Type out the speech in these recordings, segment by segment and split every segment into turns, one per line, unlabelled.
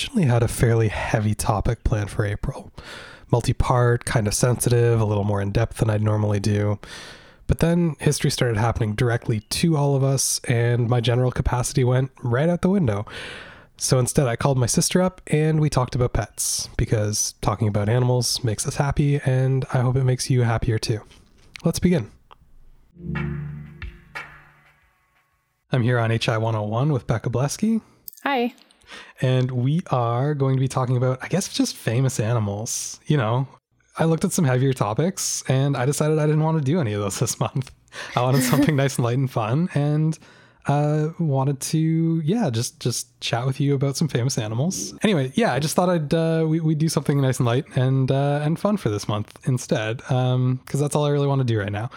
Originally had a fairly heavy topic planned for April. Multi part, kind of sensitive, a little more in depth than I'd normally do. But then history started happening directly to all of us, and my general capacity went right out the window. So instead, I called my sister up and we talked about pets, because talking about animals makes us happy, and I hope it makes you happier too. Let's begin. I'm here on HI 101 with Becca Blesky.
Hi.
And we are going to be talking about, I guess, just famous animals. You know, I looked at some heavier topics and I decided I didn't want to do any of those this month. I wanted something nice and light and fun and uh wanted to yeah just just chat with you about some famous animals anyway yeah i just thought i'd uh we, we'd do something nice and light and uh and fun for this month instead um because that's all i really want to do right now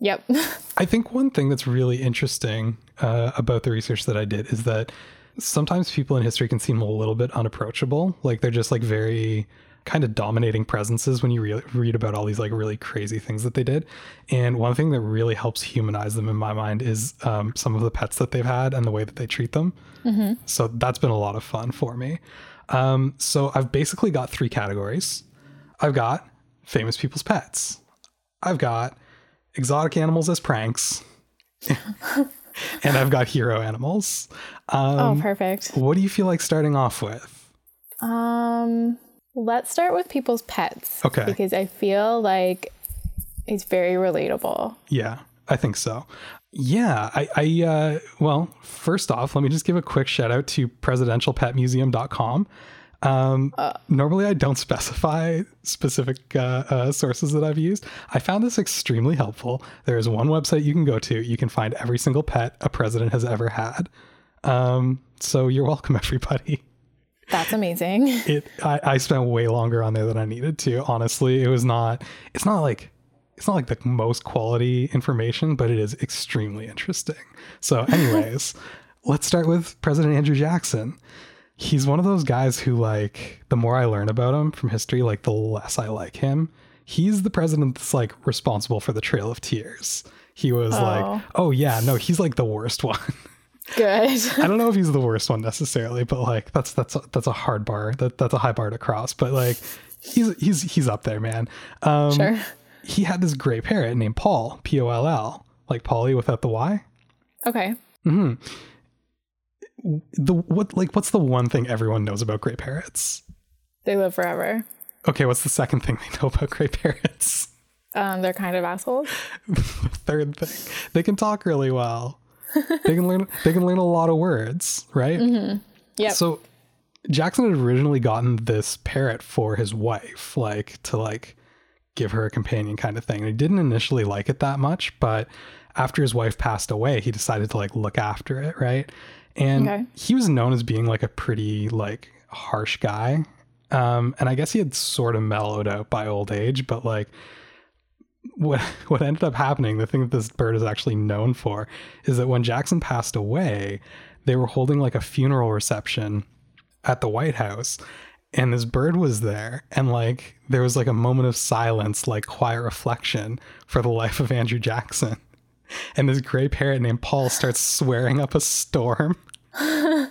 Yep.
I think one thing that's really interesting uh, about the research that I did is that sometimes people in history can seem a little bit unapproachable. Like they're just like very kind of dominating presences when you re- read about all these like really crazy things that they did. And one thing that really helps humanize them in my mind is um, some of the pets that they've had and the way that they treat them. So that's been a lot of fun for me. Um, so I've basically got three categories. I've got famous people's pets. I've got exotic animals as pranks. and I've got hero animals. Um,
oh, perfect.
what do you feel like starting off with?
Um, let's start with people's pets.
Okay.
Because I feel like it's very relatable.
Yeah, I think so. Yeah, I, I uh, well, first off, let me just give a quick shout out to presidentialpetmuseum.com. Um, normally, I don't specify specific uh, uh, sources that I've used. I found this extremely helpful. There is one website you can go to. You can find every single pet a president has ever had. Um, so you're welcome, everybody.
That's amazing.
it I, I spent way longer on there than I needed to. Honestly, it was not it's not like it's not like the most quality information, but it is extremely interesting. So, anyways, let's start with President Andrew Jackson. He's one of those guys who like the more I learn about him from history, like the less I like him. He's the president that's like responsible for the Trail of Tears. He was like,
Oh.
oh yeah, no, he's like the worst one.
Good.
I don't know if he's the worst one necessarily, but like that's that's a, that's a hard bar. That that's a high bar to cross. But like he's he's he's up there, man. Um,
sure.
He had this gray parrot named Poll, P O L L, like Polly without the Y.
Okay.
The what like what's the one thing everyone knows about gray parrots?
They live forever.
Okay, what's the second thing they know about gray parrots?
Um, they're kind of assholes.
third thing, they can talk really well. They can learn they can learn a lot of words, right?
Yep.
So Jackson had originally gotten this parrot for his wife, like to like give her a companion kind of thing. And he didn't initially like it that much, but after his wife passed away, he decided to like look after it, right? And
Okay.
he was known as being like a pretty like harsh guy. Um, and I guess he had sort of mellowed out by old age, but like what what ended up happening, the thing that this bird is actually known for, is that when Jackson passed away, they were holding like a funeral reception at the White House, and this bird was there, and like there was like a moment of silence, like quiet reflection for the life of Andrew Jackson. And this gray parrot named Poll starts swearing up a storm.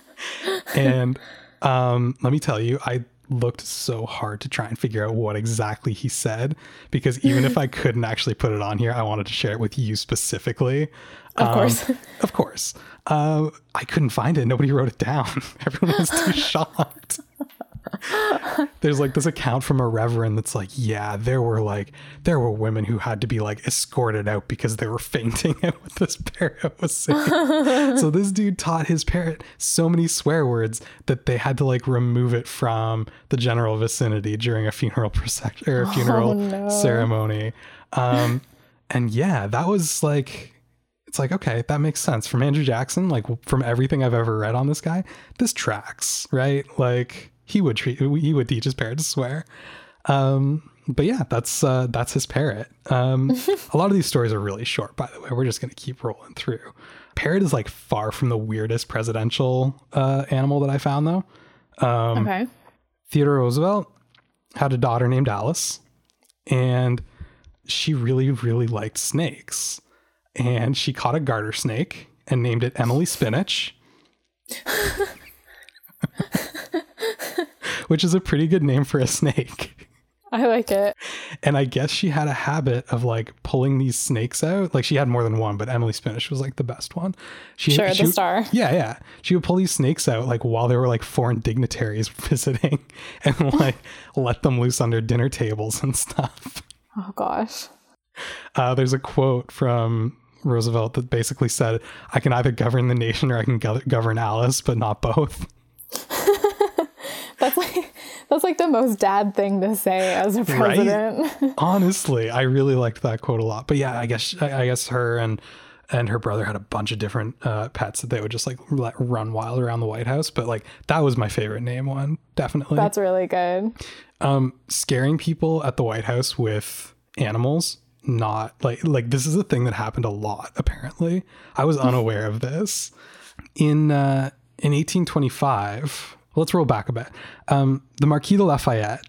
and um, let me tell you, I looked so hard to try and figure out what exactly he said because even if I couldn't actually put it on here, I wanted to share it with you specifically.
Of course.
Of course. Uh, I couldn't find it. Nobody wrote it down. Everyone was too shocked. There's like this account from a reverend that's like, yeah, there were like there were women who had to be like escorted out because they were fainting at what this parrot was saying. so this dude taught his parrot so many swear words that they had to like remove it from the general vicinity during a funeral procession or a funeral
no.
ceremony. Um, and yeah, that was like it's like okay that makes sense from andrew jackson like from everything i've ever read on this guy this tracks right like he would treat he would teach his parrot to swear. Um but yeah that's uh that's his parrot. Um a lot of these stories are really short by the way. We're just gonna keep rolling through. Parrot is like far from the weirdest presidential uh animal that i found though.
Okay.
Theodore Roosevelt had a daughter named Alice, and she really, really liked snakes. And she caught a garter snake and named it Emily Spinach, which is a pretty good name for a snake.
I like it.
And I guess she had a habit of like pulling these snakes out. Like she had more than one, but Emily Spinach was like the best one. She,
Sure,
she
the star.
Yeah, yeah. She would pull these snakes out like while there were like foreign dignitaries visiting and like let them loose under dinner tables and stuff.
Oh gosh.
Uh, there's a quote from Roosevelt that basically said, I can either govern the nation or I can go- govern Alice, but not both.
Like the most dad thing to say as a
Right?
president.
Honestly, I really liked that quote a lot. But yeah, I guess I, I guess her and and her brother had a bunch of different uh, pets that they would just like let run wild around the White House. But like that was my favorite name one, definitely.
That's really good.
um, scaring people at the White House with animals. Not like like this is a thing that happened a lot. Apparently, I was unaware of this. In uh, in 1825, let's roll back a bit. Um, the Marquis de Lafayette,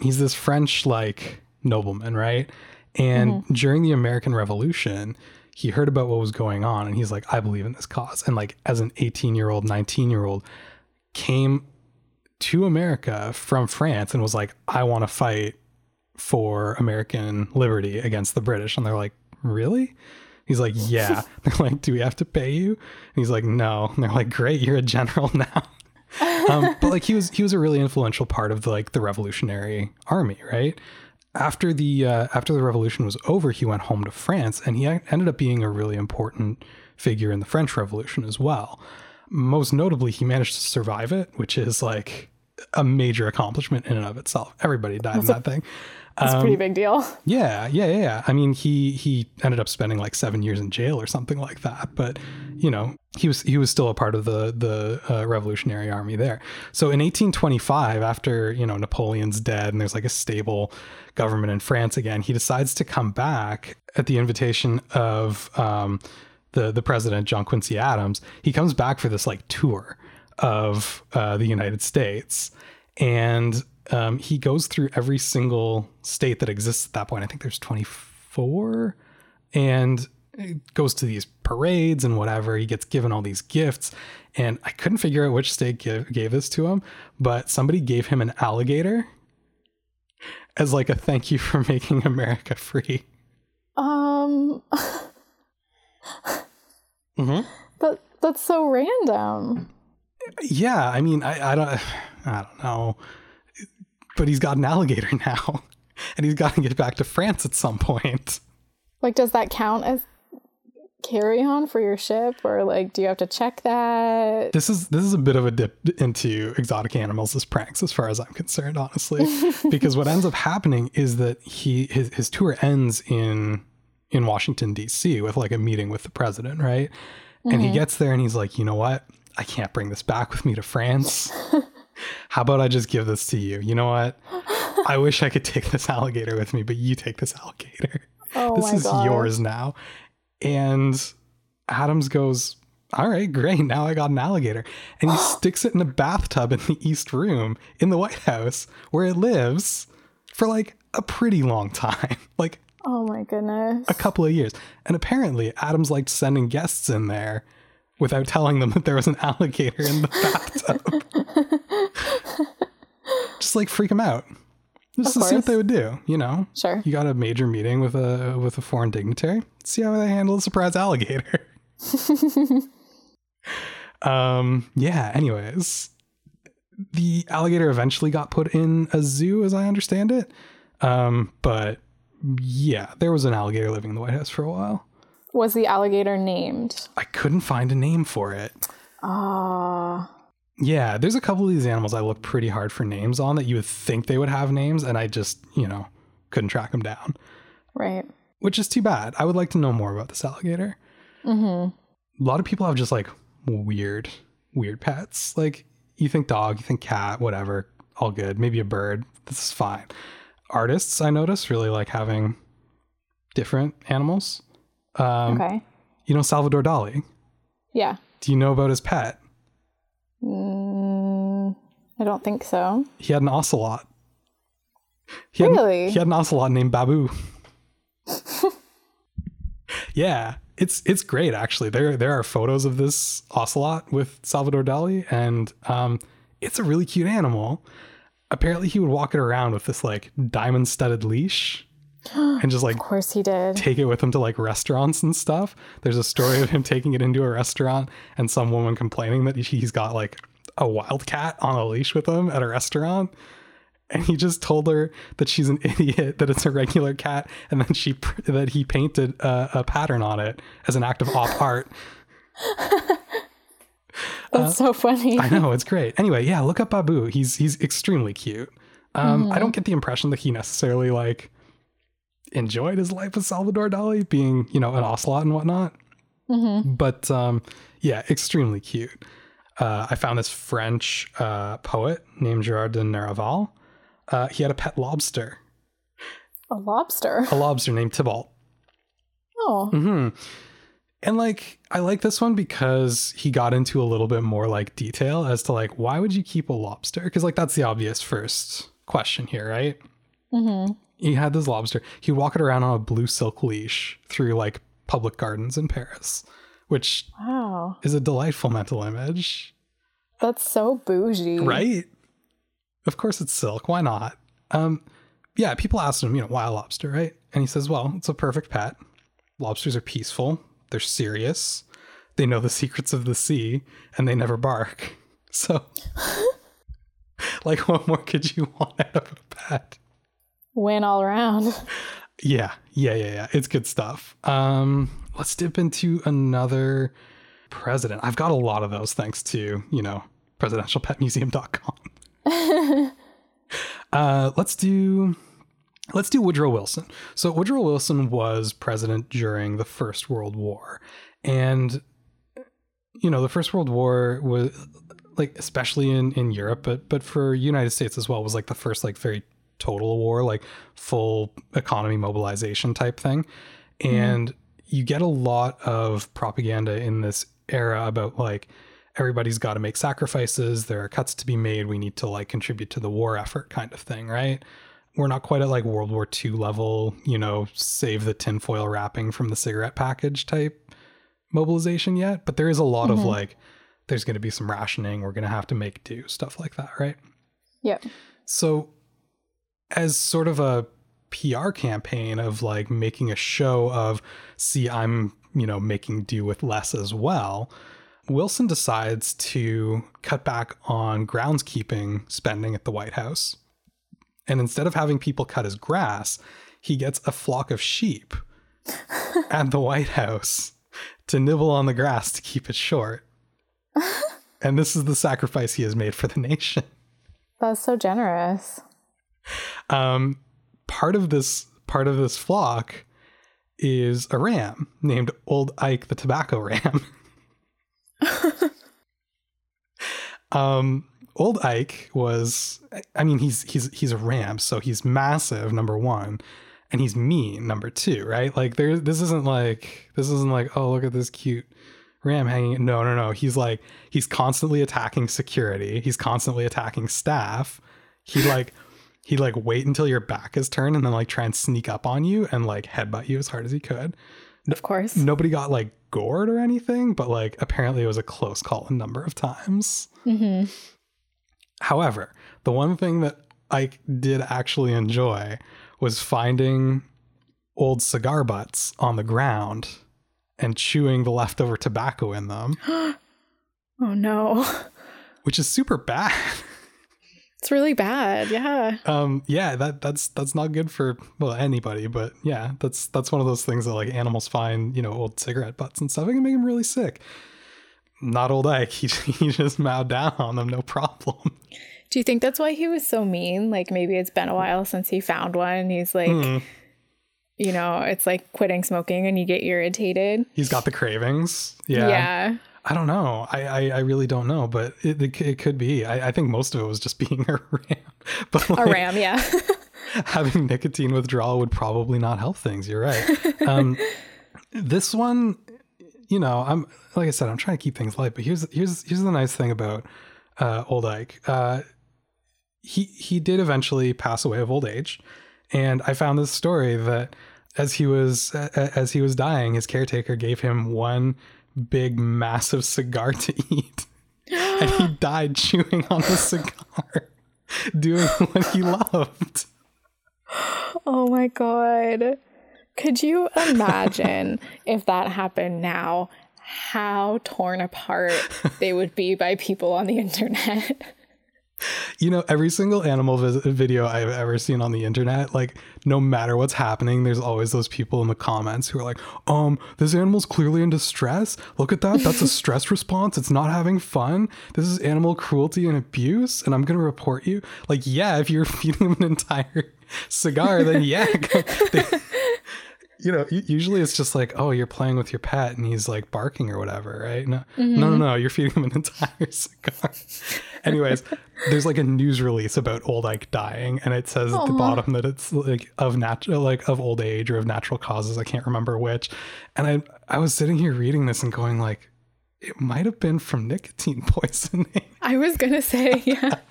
he's this French like nobleman, right? And during the American Revolution, he heard about what was going on, and he's like, I believe in this cause. And like as an 18 year old, 19 year old, came to America from France and was like, I want to fight for American liberty against the British. And they're like, Really? He's like, Yeah. they're like, Do we have to pay you? And he's like, No. And they're like, Great, you're a general now. Um, but like he was he was a really influential part of the, like the Revolutionary Army, right? After the uh, after the revolution was over, he went home to France, and he ended up being a really important figure in the French Revolution as well. Most notably, he managed to survive it, which is like a major accomplishment in and of itself. Everybody died in that thing.
It's a
Um,
pretty big deal.
Yeah, yeah, yeah, yeah. I mean, he he ended up spending like seven years in jail or something like that. But you know, he was he was still a part of the the uh, Revolutionary Army there. So in 1825, after you know Napoleon's dead and there's like a stable government in France again, he decides to come back at the invitation of um, the the president John Quincy Adams. He comes back for this like tour of uh, the United States and um, he goes through every single state that exists at that point. I think there's 24, and it goes to these parades and whatever. He gets given all these gifts, and I couldn't figure out which state give, gave this to him, but somebody gave him an alligator as like a thank you for making America free.
Um
Mm-hmm.
that that's so random.
Yeah, I mean, I, I don't, I don't know, but he's got an alligator now, and he's got to get back to France at some point.
Like does that count as carry on for your ship or like do you have to check that?
This is this is a bit of a dip into exotic animals as pranks, as far as I'm concerned, honestly. because what ends up happening is that he his, his tour ends in in Washington D.C. with like a meeting with the president, right? And he mm-hmm. gets there and he's like, you know what? I can't bring this back with me to France. How about I just give this to you? You know what? I wish I could take this alligator with me, but you take this alligator.
Oh
this is
gosh.
yours now. And Adams goes, All right, great. Now I got an alligator. And he sticks it in a bathtub in the East Room in the White House where it lives for like a pretty long time, like
Oh my goodness.
a couple of years. And apparently, Adams liked sending guests in there without telling them that there was an alligator in the bathtub. Just like freak them out. Just see what they would do, you know?
Sure.
You got a major meeting with a with a foreign dignitary. See how they handle a surprise alligator. um, yeah, anyways, the alligator eventually got put in a zoo, as I understand it. Um, but yeah, there was an alligator living in the White House for a while.
Was the alligator named?
I couldn't find a name for it.
Ah.
Yeah, there's a couple of these animals I looked pretty hard for names on that you would think they would have names, and I just, you know, couldn't track them down,
right.
which is too bad. I would like to know more about this alligator.
Mm-hmm.
A lot of people have just like weird, weird pets. Like you think dog, you think cat, whatever, all good. Maybe a bird. This is fine. Artists, I notice, really like having different animals. Um,
Okay.
You know Salvador Dali.
Yeah.
Do you know about his pet?
Mm, I don't think so.
He had an ocelot. He had,
Really?
He had an ocelot named Babou. yeah, it's it's great actually. There there are photos of this ocelot with Salvador Dali, and um, it's a really cute animal. Apparently, he would walk it around with this like diamond studded leash, and just like
Of course he did.
take it with him to like restaurants and stuff. There's a story of him taking it into a restaurant and some woman complaining that he's got like a wildcat on a leash with him at a restaurant. And he just told her that she's an idiot, that it's a regular cat, and then she that he painted a, a pattern on it as an act of op art.
That's so funny.
I know it's great. Anyway, yeah, look up Babou. He's he's extremely cute. Um, I don't get the impression that he necessarily like enjoyed his life with Salvador Dali, being you know an ocelot and whatnot. But um, yeah, extremely cute. Uh, I found this French uh, poet named Gerard de Nerval. Uh, he had a pet lobster,
A lobster.
a lobster named Tybalt.
Oh.
hmm And like, I like this one because he got into a little bit more like detail as to like, why would you keep a lobster? Because like, that's the obvious first question here, right?
Mm-hmm.
He had this lobster. He'd walk it around on a blue silk leash through like public gardens in Paris, which
Wow.
is a delightful mental image,
That's so bougie.
right? Of course, it's silk. Why not? Um, yeah, people asked him, you know, why a lobster, right? And he says, well, it's a perfect pet. Lobsters are peaceful, they're serious, they know the secrets of the sea, and they never bark. So, like, what more could you want out of a pet?
Win all around.
Yeah, yeah, yeah, yeah. It's good stuff. Um, let's dip into another president. I've got a lot of those thanks to, you know, presidentialpetmuseum.com. uh, let's do let's do Woodrow Wilson. So Woodrow Wilson was president during the First World War. And you know, the First World War was like especially in in Europe, but but for United States as well was like the first like very total war, like full economy mobilization type thing. And you get a lot of propaganda in this era about like everybody's got to make sacrifices, there are cuts to be made, we need to like contribute to the war effort kind of thing, right? We're not quite at like World War II level, you know, save the tinfoil wrapping from the cigarette package type mobilization yet, but there is a lot of mm-hmm. like there's going to be some rationing, we're going to have to make do, stuff like that, right?
Yep.
So, as sort of a PR campaign of like making a show of, see, I'm, you know, making do with less as well, Wilson decides to cut back on groundskeeping spending at the White House. And instead of having people cut his grass, he gets a flock of sheep at the White House to nibble on the grass to keep it short. and this is the sacrifice he has made for the nation.
That's so generous.
Um, part of this part of this flock is a ram named Old Ike the Tobacco Ram. um, Old Ike was, I mean, he's he's he's a ram, so he's massive. Number one, and he's mean. Number two, right? Like there, this isn't like this isn't like oh look at this cute ram hanging. No, no, no. He's like he's constantly attacking security. He's constantly attacking staff. He like he'd like wait until your back is turned and then like try and sneak up on you and like headbutt you as hard as he could.
Of course.
Nobody got like gored or anything, but like apparently it was a close call a number of times.
Mm-hmm.
However, the one thing that I did actually enjoy was finding old cigar butts on the ground and chewing the leftover tobacco in them,
oh no.
which is super bad.
It's really bad. Yeah.
um yeah that that's that's not good for well anybody but yeah that's that's one of those things that like animals find you know old cigarette butts and stuff it can make them really sick not old ike he, he just mowed down on them no problem
Do you think that's why he was so mean? Like maybe it's been a while since he found one. He's like,
Hmm.
you know, it's like quitting smoking and you get irritated.
he's got the cravings yeah,
Yeah.
I don't know I, I i really don't know but it, it, it could be I, I think most of it was just being a ram but
A ram. Yeah.
having nicotine withdrawal would probably not help things. You're right. Um, this one, you know, I'm like I said, I'm trying to keep things light. But here's here's here's the nice thing about uh, old Ike. Uh, he he did eventually pass away of old age, and I found this story that as he was as he was dying, his caretaker gave him one big massive cigar to eat, and he died chewing on the cigar, doing what he loved.
oh my God. Could you imagine if that happened now? How torn apart they would be by people on the internet.
You know, every single animal video I've ever seen on the internet, like no matter what's happening, there's always those people in the comments who are like, um, this animal's clearly in distress. Look at that. That's a stress response. It's not having fun. This is animal cruelty and abuse, and I'm going to report you. Like, yeah, if you're feeding them an entire cigar, then yeah. they- you know, usually it's just like, oh, you're playing with your pet and he's like barking or whatever, right? No, no, no, mm-hmm. no, you're feeding him an entire cigar. Anyways, there's like a news release about old Ike dying, and it says at the bottom that it's like of natural, like of old age or of natural causes. I can't remember which. And I, I was sitting here reading this and going like, it might have been from nicotine poisoning.
I was going to say, yeah.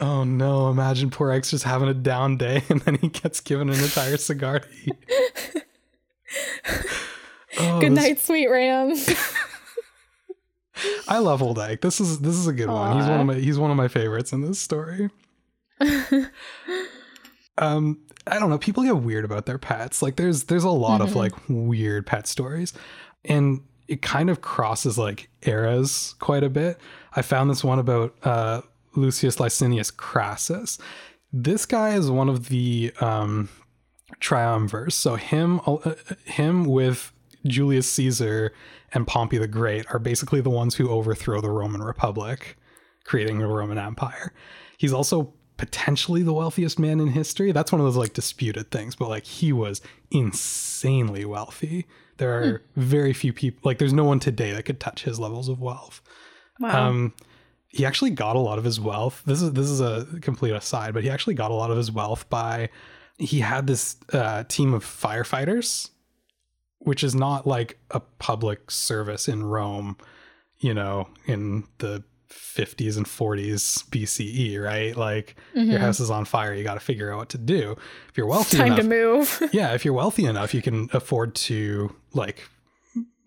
Oh no, imagine poor X just having a down day and then he gets given an entire cigar to eat. Oh,
Good
this-
night, sweet Ram.
I love old Ike. This is this is a good one. He's one of my he's one of my favorites in this story. um I don't know, people get weird about their pets. Like there's there's a lot of like weird pet stories and it kind of crosses like eras quite a bit. I found this one about uh Lucius Licinius Crassus. This guy is one of the um triumvirs. So him uh, him with Julius Caesar and Pompey the Great are basically the ones who overthrow the Roman Republic, creating the Roman Empire. He's also potentially the wealthiest man in history. That's one of those like disputed things, but like he was insanely wealthy. There are very few people like there's no one today that could touch his levels of wealth.
Wow.
Um, he actually got a lot of his wealth. This is this is a complete aside, but he actually got a lot of his wealth by he had this uh, team of firefighters, which is not like a public service in Rome, you know, in the 50s and 40s BCE, right? Like your house is on fire, you got to figure out what to do. If you're wealthy
Time
enough,
to move.
yeah, if you're wealthy enough, you can afford to like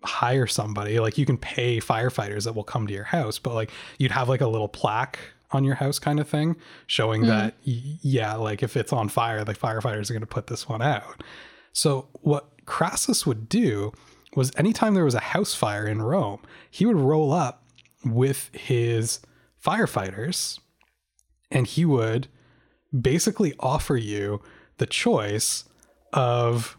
hire somebody. Like you can pay firefighters that will come to your house, but like you'd have like a little plaque on your house kind of thing showing mm-hmm. that yeah, like if it's on fire, the firefighters are going to put this one out. So what Crassus would do was anytime there was a house fire in Rome, he would roll up with his firefighters and he would basically offer you the choice of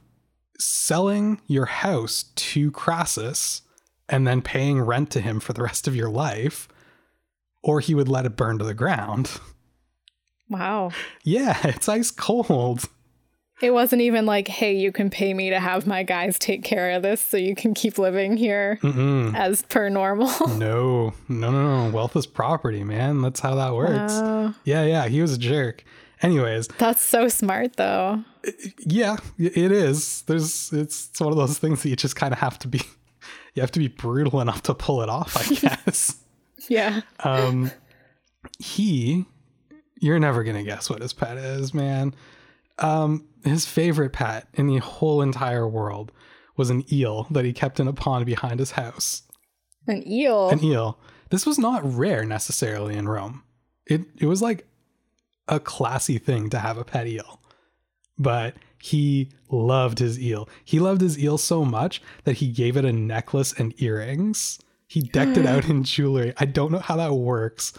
selling your house to Crassus and then paying rent to him for the rest of your life, or he would let it burn to the ground.
Wow.
Yeah, it's ice cold.
It wasn't even like, hey, you can pay me to have my guys take care of this so you can keep living here
Mm-mm.
as per normal.
No, no, no, no. Wealth is property, man. That's how that works.
Wow.
Yeah, yeah. He was a jerk. Anyways,
That's so smart, though.
yeah, it is. There's, it's, it's one of those things that you just kind of have to be, you have to be brutal enough to pull it off, I guess.
Yeah.
um, he, you're never gonna guess what his pet is, man. Um, his favorite pet in the whole entire world was an eel that he kept in a pond behind his house.
An eel.
An eel. This was not rare necessarily in Rome. It it was like a classy thing to have a pet eel. But he loved his eel. He loved his eel so much that he gave it a necklace and earrings. He decked it out hmm. in jewelry. I don't know how that works.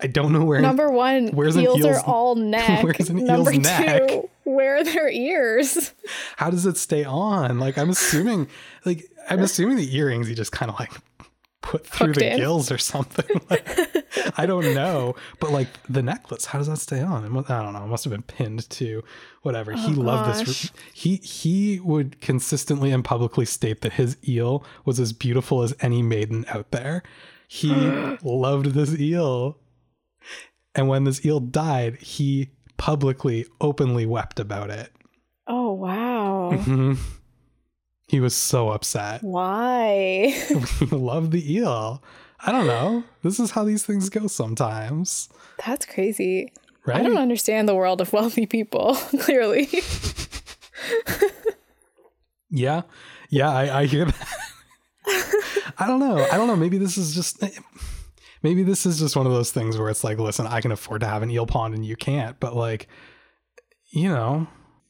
I don't know where.
Number one,
where's an
eels
eel's-
are all neck.
where's an
Number
eel's neck?
two, where are their ears?
how does it stay on? Like I'm assuming, like I'm assuming the earrings he just kind of like put through
Hooked
the
in.
gills or something. Like, I don't know, but like the necklace, how does that stay on? I don't know. It must have been pinned to whatever. he loved this. He he would consistently and publicly state that his eel was as beautiful as any maiden out there. He loved this eel. And when this eel died, he publicly, openly wept about it.
Oh wow.
Mhm. He was so upset.
Why?
Love the eel. I don't know. This is how these things go sometimes,
That's crazy.
right?
I don't understand the world of wealthy people, clearly.
Yeah, yeah, I, I hear that. I don't know. I don't know. Maybe this is just. Maybe this is just one of those things where it's like, listen, I can afford to have an eel pond and you can't, but like, you know,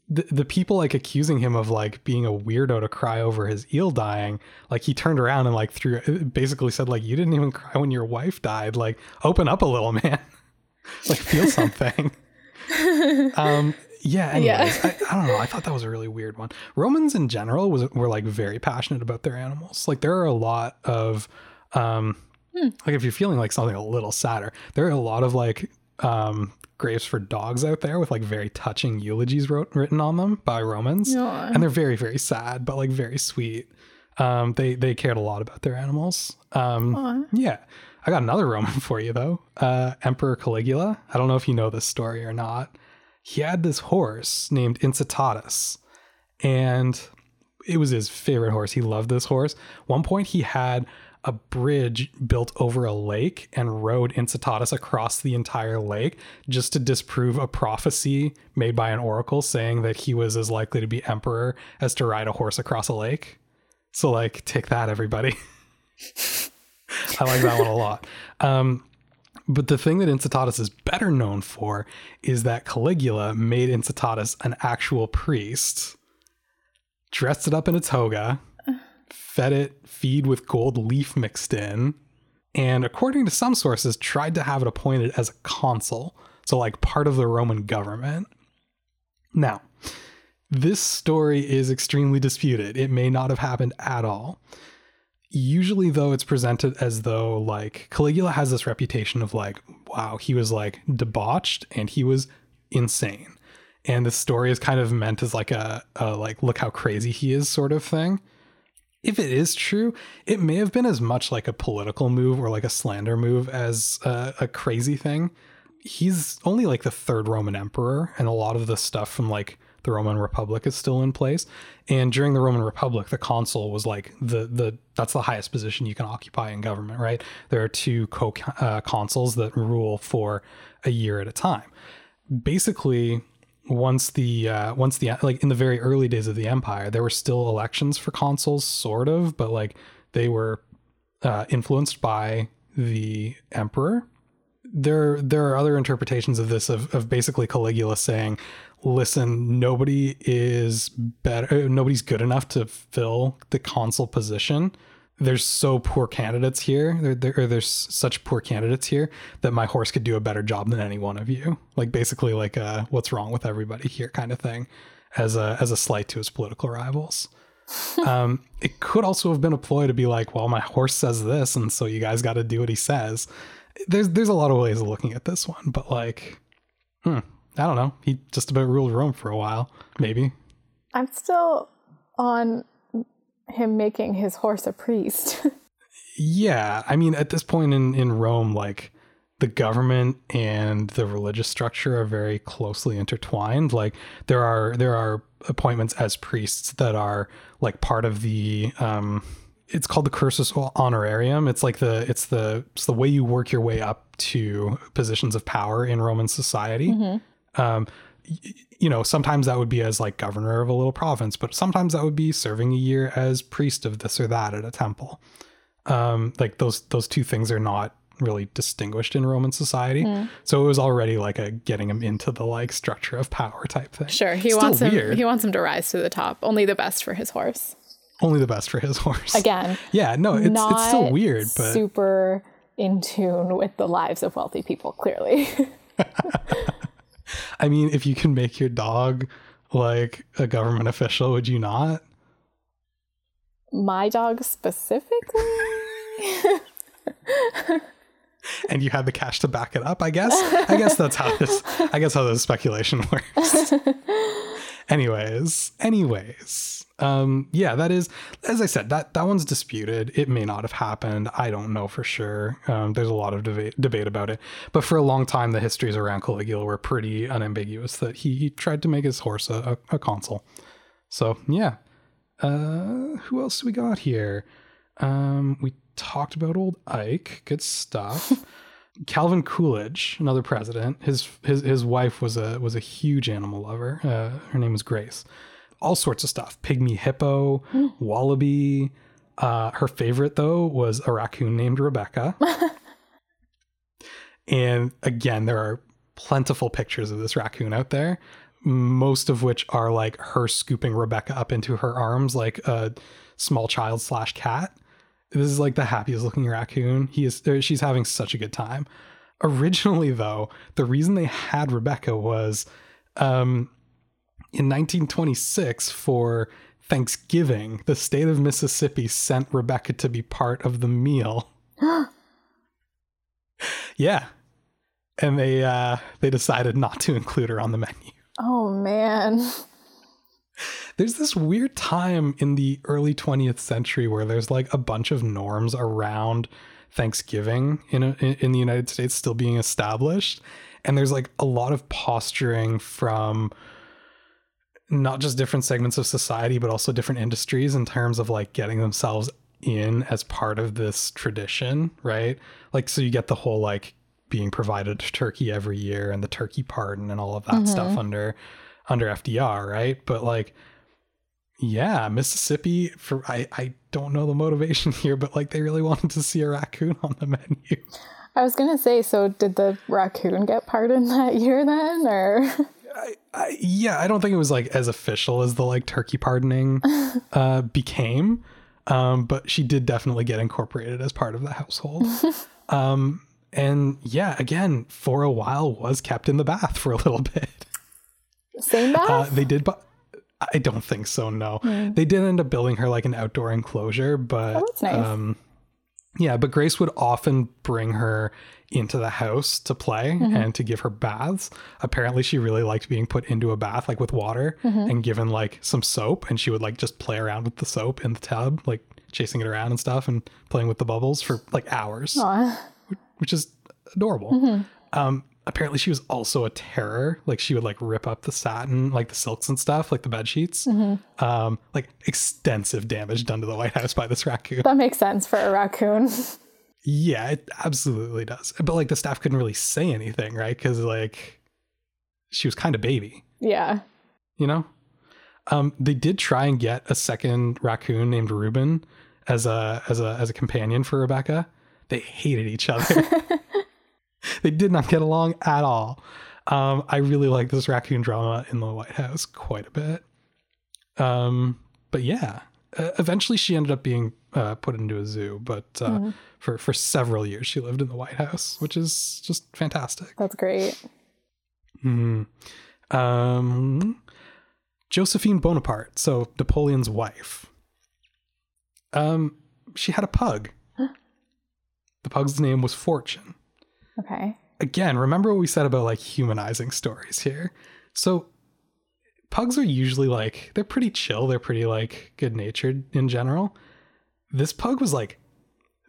the the people like accusing him of like being a weirdo to cry over his eel dying, like he turned around and like threw, basically said like, you didn't even cry when your wife died. Like, open up a little, man. like, feel something. um yeah anyways,
Yeah.
I, I don't know i thought that was a really weird one romans in general was were like very passionate about their animals like there are a lot of um like if you're feeling like something a little sadder there are a lot of like um graves for dogs out there with like very touching eulogies wrote, written on them by romans.
Aw.
and they're very very sad but like very sweet. Um they they cared a lot about their animals. Um yeah. I got another roman for you though. Uh emperor caligula. I don't know if you know this story or not. He had this horse named incitatus and it was his favorite horse. He loved this horse. One point he had a bridge built over a lake and rode incitatus across the entire lake just to disprove a prophecy made by an oracle saying that he was as likely to be emperor as to ride a horse across a lake. So like take that everybody. I like that one a lot. Um but the thing that Incitatus is better known for is that Caligula made Incitatus an actual priest, dressed it up in a toga, fed it feed with gold leaf mixed in, and according to some sources, tried to have it appointed as a consul, so like part of the Roman government. Now, this story is extremely disputed. It may not have happened at all usually though it's presented as though like caligula has this reputation of like wow he was like debauched and he was insane and this story is kind of meant as like a, a like look how crazy he is sort of thing if it is true it may have been as much like a political move or like a slander move as a, a crazy thing. He's only like the third roman emperor and a lot of the stuff from like the roman republic is still in place. And during the roman republic the consul was like the the that's the highest position you can occupy in government right? There are two co uh, consuls that rule for a year at a time. Basically once the uh, once the like in the very early days of the empire there were still elections for consuls sort of but like they were uh, influenced by the emperor. There there are other interpretations of this of, of basically caligula saying listen nobody is better nobody's good enough to fill the consul position there's so poor candidates here there, there or there's such poor candidates here that my horse could do a better job than any one of you like basically like a what's wrong with everybody here kind of thing as a as a slight to his political rivals um, it could also have been a ploy to be like, well, my horse says this, and so you guys got to do what he says. There's there's a lot of ways of looking at this one, but like, hmm, I don't know. He just about ruled Rome for a while, maybe.
I'm still on him making his horse a priest.
Yeah, I mean, at this point in in Rome, like the government and the religious structure are very closely intertwined. Like there are there are appointments as priests that are like part of the um it's called the cursus honorarium. It's like the it's the it's the way you work your way up to positions of power in Roman society. Um y- you know, sometimes that would be as like governor of a little province, but sometimes that would be serving a year as priest of this or that at a temple um like those those two things are not really distinguished in Roman society.
Hmm.
So it was already like a getting him into the like structure of power type thing.
Sure, he
Still
wants him. He wants him to rise to the top. Only the best for his horse.
Only the best for his horse.
Again,
yeah, no, it's it's still weird, but
super in tune with the lives of wealthy people. Clearly,
I mean, if you can make your dog like a government official, would you not?
my dog specifically.
and you had the cash to back it up i guess i guess that's how this i guess how this speculation works anyways anyways um yeah that is as i said that that one's disputed. It may not have happened. I don't know for sure. Um, there's a lot of debate debate about it. But for a long time the histories around caligula were pretty unambiguous that he, he tried to make his horse a, a, a consul so yeah. Uh who else do we got here? Um we talked about old ike. Good stuff. Calvin Coolidge, another president, his his his wife was a was a huge animal lover. Uh, her name was Grace. All sorts of stuff: pygmy hippo, wallaby. Uh, her favorite though was a raccoon named Rebecca. and again, there are plentiful pictures of this raccoon out there. Most of which are like her scooping Rebecca up into her arms like a small child slash cat this is like the happiest looking raccoon. He is er, she's having such a good time. Originally though, the reason they had Rebecca was um in 1926 for Thanksgiving, the state of Mississippi sent Rebecca to be part of the meal. yeah. And they uh they decided not to include her on the menu.
oh man.
there's this weird time in the early 20th century where there's like a bunch of norms around Thanksgiving in a, in the United States still being established and there's like a lot of posturing from not just different segments of society but also different industries in terms of like getting themselves in as part of this tradition, right? Like so you get the whole like being provided turkey every year and the turkey pardon and all of that stuff mm-hmm. under under FDR, right? But like yeah, Mississippi for I I don't know the motivation here, but like they really wanted to see a raccoon on the menu.
I was gonna say, so did the raccoon get pardoned that year then, or
I, I, yeah, I don't think it was like as official as the like turkey pardoning uh, became, um, but she did definitely get incorporated as part of the household. um, and yeah, again, for a while was kept in the bath for a little bit.
same bath?
Uh, they did, but I don't think so. No, they did end up building her like an outdoor enclosure, but
Oh, that's nice.
um, yeah, but Grace would often bring her into the house to play
Mm-hmm.
and to give her baths. Apparently, she really liked being put into a bath like with water
Mm-hmm.
and given like some soap, and she would like just play around with the soap in the tub, like chasing it around and stuff, and playing with the bubbles for like hours
Aw.
which is adorable.
Mm-hmm.
Um, apparently, she was also a terror. Like she would like rip up the satin, like the silks and stuff, like the bed sheets.
Mm-hmm.
Um, like extensive damage done to the White House by this raccoon.
that makes sense for a raccoon.
yeah, it absolutely does. But like the staff couldn't really say anything, right? Because like she was kind of baby,
yeah.
you know. Um, they did try and get a second raccoon named Reuben as a as a as a companion for Rebecca. They hated each other. they did not get along at all. Um, I really like this raccoon drama in the White House quite a bit. Um, but yeah, uh, eventually she ended up being uh, put into a zoo, but uh, for for several years she lived in the White House, which is just fantastic.
That's great.
Mhm. Um, Josephine Bonaparte, so Napoleon's wife. Um, she had a pug. The pug's name was Fortune.
Okay.
Again, remember what we said about like humanizing stories here. So pugs are usually like they're pretty chill, they're pretty like good-natured in general. This pug was like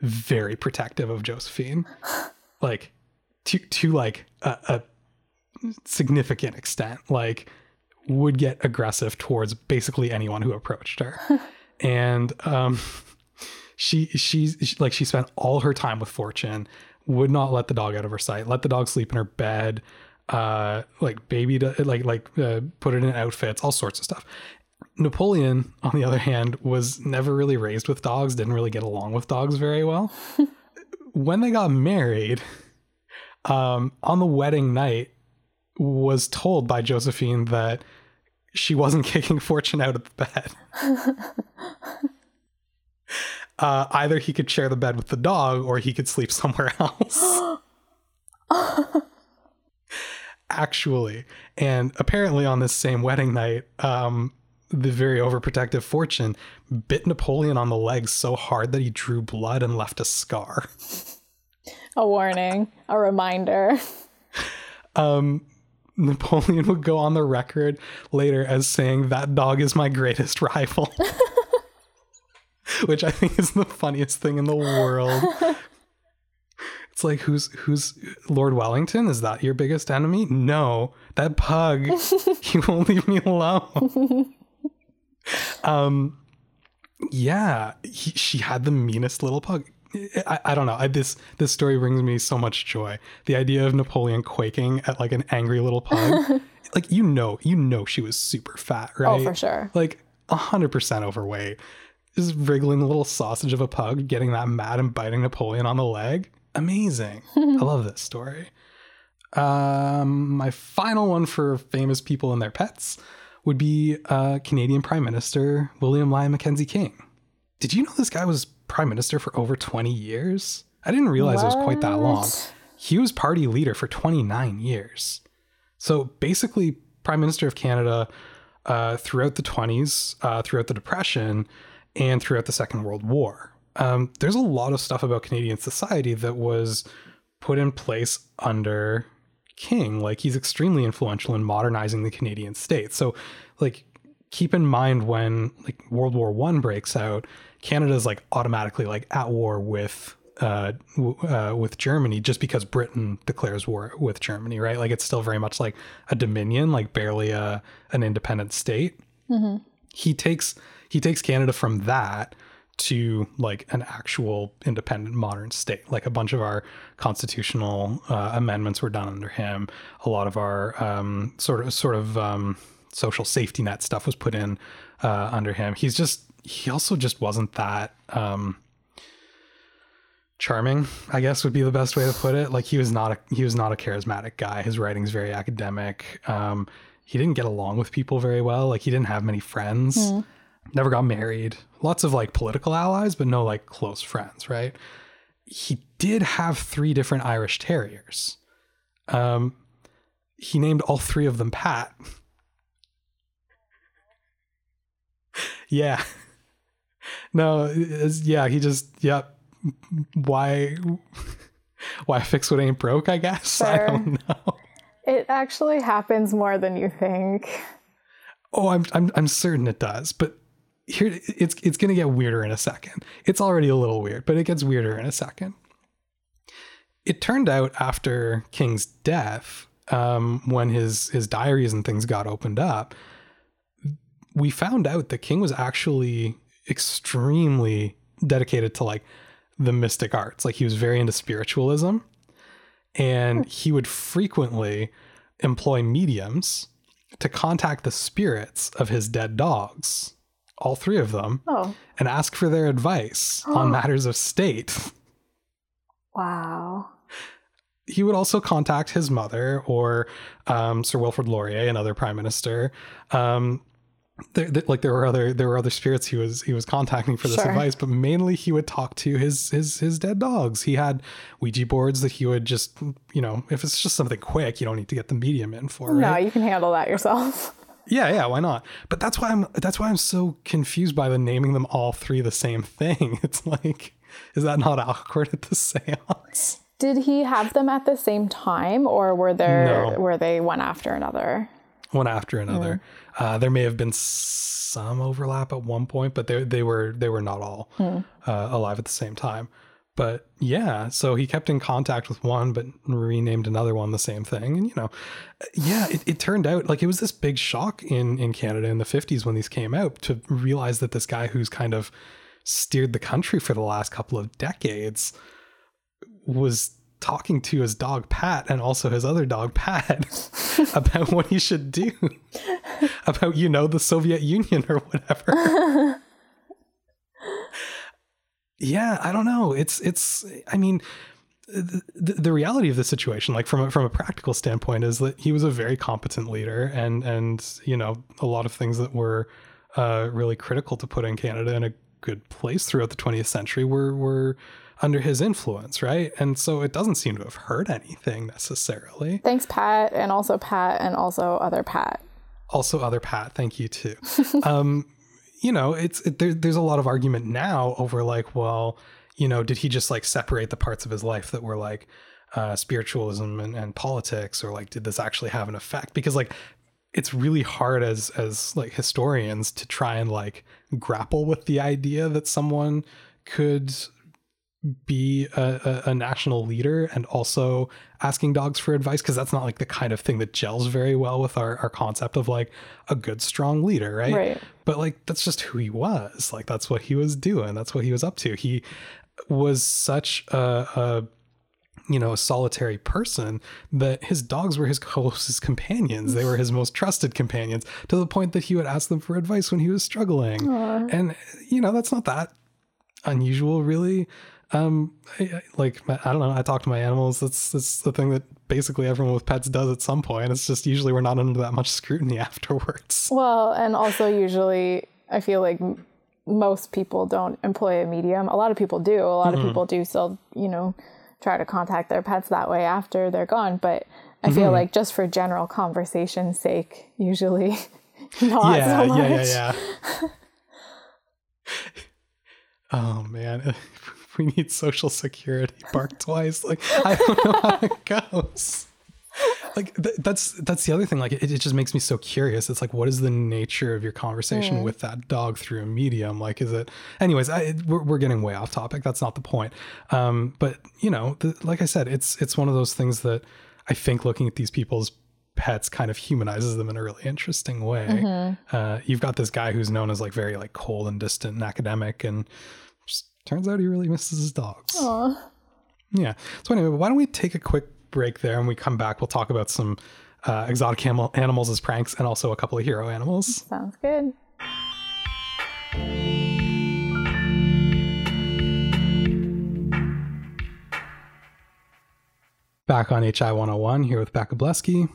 very protective of Josephine. Like to to like a, a significant extent. Like would get aggressive towards basically anyone who approached her. and um she she's she, like she spent all her time with Fortune, would not let the dog out of her sight, let the dog sleep in her bed, uh like baby like like uh, put it in outfits, all sorts of stuff. Napoleon, on the other hand, was never really raised with dogs, didn't really get along with dogs very well. when they got married, um, on the wedding night, was told by Josephine that she wasn't kicking Fortune out of the bed. uh, either he could share the bed with the dog or he could sleep somewhere else. Actually, and apparently on this same wedding night, um, the very overprotective Fortune bit Napoleon on the leg so hard that he drew blood and left a scar.
A warning, a reminder.
Um, Napoleon would go on the record later as saying, That dog is my greatest rival. Which I think is the funniest thing in the world. It's like who's who's Lord Wellington? Is that your biggest enemy? No, that pug. he won't leave me alone. um, yeah, he, she had the meanest little pug. I, I don't know. I, this this story brings me so much joy. The idea of Napoleon quaking at like an angry little pug, like you know, you know, she was super fat, right?
Oh, for sure.
Like hundred percent overweight. Just wriggling the little sausage of a pug, getting that mad and biting Napoleon on the leg. Amazing. I love this story. Um, my final one for famous people and their pets would be uh, Canadian Prime Minister William Lyon Mackenzie King. Did you know this guy was prime minister for over 20 years? I didn't realize it was quite that long. He was party leader for 29 years. So basically, prime minister of Canada uh, throughout the 20s, uh, throughout the Depression, and throughout the Second World War. Um, there's a lot of stuff about Canadian society that was put in place under King. Like he's extremely influential in modernizing the Canadian state. So, like, keep in mind when like World War One breaks out, Canada's like automatically like at war with uh, uh, with Germany just because Britain declares war with Germany, right? Like it's still very much like a dominion, like barely a an independent state. He takes he takes Canada from that to like an actual independent modern state. Like a bunch of our constitutional uh, amendments were done under him. A lot of our um, sort of sort of um, social safety net stuff was put in uh, under him. He's just he also just wasn't that um, charming. I guess would be the best way to put it. Like he was not a he was not a charismatic guy. His writing's very academic. Um, he didn't get along with people very well. Like he didn't have many friends. Never got married. Lots of like political allies, but no like close friends. Right. He did have three different Irish Terriers. Um, he named all three of them Pat. yeah. No, yeah, he just, yep. Why, why fix what ain't broke, I guess? I don't know.
It actually happens more than you think.
Oh, I'm, I'm, I'm certain it does, but here, it's, it's going to get weirder in a second. It's already a little weird, but it gets weirder in a second. It turned out after King's death, um, when his, his diaries and things got opened up, we found out that King was actually extremely dedicated to like the mystic arts. Like he was very into spiritualism and he would frequently employ mediums to contact the spirits of his dead dogs, all three of them,
Oh,
and ask for their advice on matters of state.
wow.
he would also contact his mother or um, Sir Wilfrid Laurier, another prime minister. Um, there, there- like there were other there were other spirits he was he was contacting for this
Sure.
advice, but mainly he would talk to his his his dead dogs. He had Ouija boards that he would just you know if it's just something quick, you don't need to get the medium in for. It.
No,
Right?
you can handle that yourself.
Yeah, yeah, why not? But that's why I'm that's why I'm so confused by the naming them all three the same thing. It's like, is that not awkward at the seance?
Did he have them at the same time, or were there
No.
were they one after another?
one after another. Uh, there may have been some overlap at one point, but they they were they were not all uh, alive at the same time. But yeah, so he kept in contact with one, but renamed another one the same thing. And you know, yeah, it, it turned out like it was this big shock in in Canada in the fifties when these came out to realize that this guy who's kind of steered the country for the last couple of decades was talking to his dog Pat and also his other dog Pat about what he should do about you know the Soviet Union or whatever. yeah, I don't know. It's it's I mean, the, the reality of the situation, like from a, from a practical standpoint, is that he was a very competent leader, and and you know a lot of things that were uh, really critical to putting Canada in a good place throughout the 20th century were were under his influence, right? And so it doesn't seem to have hurt anything necessarily.
Thanks, Pat, and also Pat, and also other Pat.
Also, other Pat, thank you too. um, you know, it's it, there, there's a lot of argument now over like, well, you know, did he just like separate the parts of his life that were like uh, spiritualism and, and politics, or like did this actually have an effect? Because like it's really hard as as like historians to try and like grapple with the idea that someone could be a, a, a, national leader and also asking dogs for advice because that's not like the kind of thing that gels very well with our, our concept of like a good strong leader right?
right.
But like that's just who he was. Like that's what he was doing. That's what he was up to. He was such a, a you know a solitary person that his dogs were his closest companions. They were his most trusted companions to the point that he would ask them for advice when he was struggling.
Aww.
and you know that's not that unusual really um, I, I, like I don't know. I talk to my animals. That's that's the thing that basically everyone with pets does at some point. It's just usually we're not under that much scrutiny afterwards.
Well, and also usually I feel like most people don't employ a medium. A lot of people do. A lot mm-hmm. of people do still, you know, try to contact their pets that way after they're gone. But I mm-hmm. feel like just for general conversation's sake, usually not
yeah,
so much.
Yeah, yeah, yeah. oh man we need social security bark twice. Like i don't know how it goes. Like th- that's that's the other thing. Like it, it just makes me so curious. It's like what is the nature of your conversation mm. with that dog through a medium? Like is it anyways I, we're, we're getting way off topic. That's not the point. Um, but you know the, like i said it's it's one of those things that i think looking at these people's pets kind of humanizes them in a really interesting way. Mm-hmm. uh, you've got this guy who's known as like very like cold and distant and academic and Turns out he really misses his dogs.
Aww.
Yeah. So anyway, why don't we take a quick break there and we come back? We'll talk about some uh, exotic animal- animals as pranks and also a couple of hero animals.
Sounds good.
Back on HI 101 here with Becca Blesky.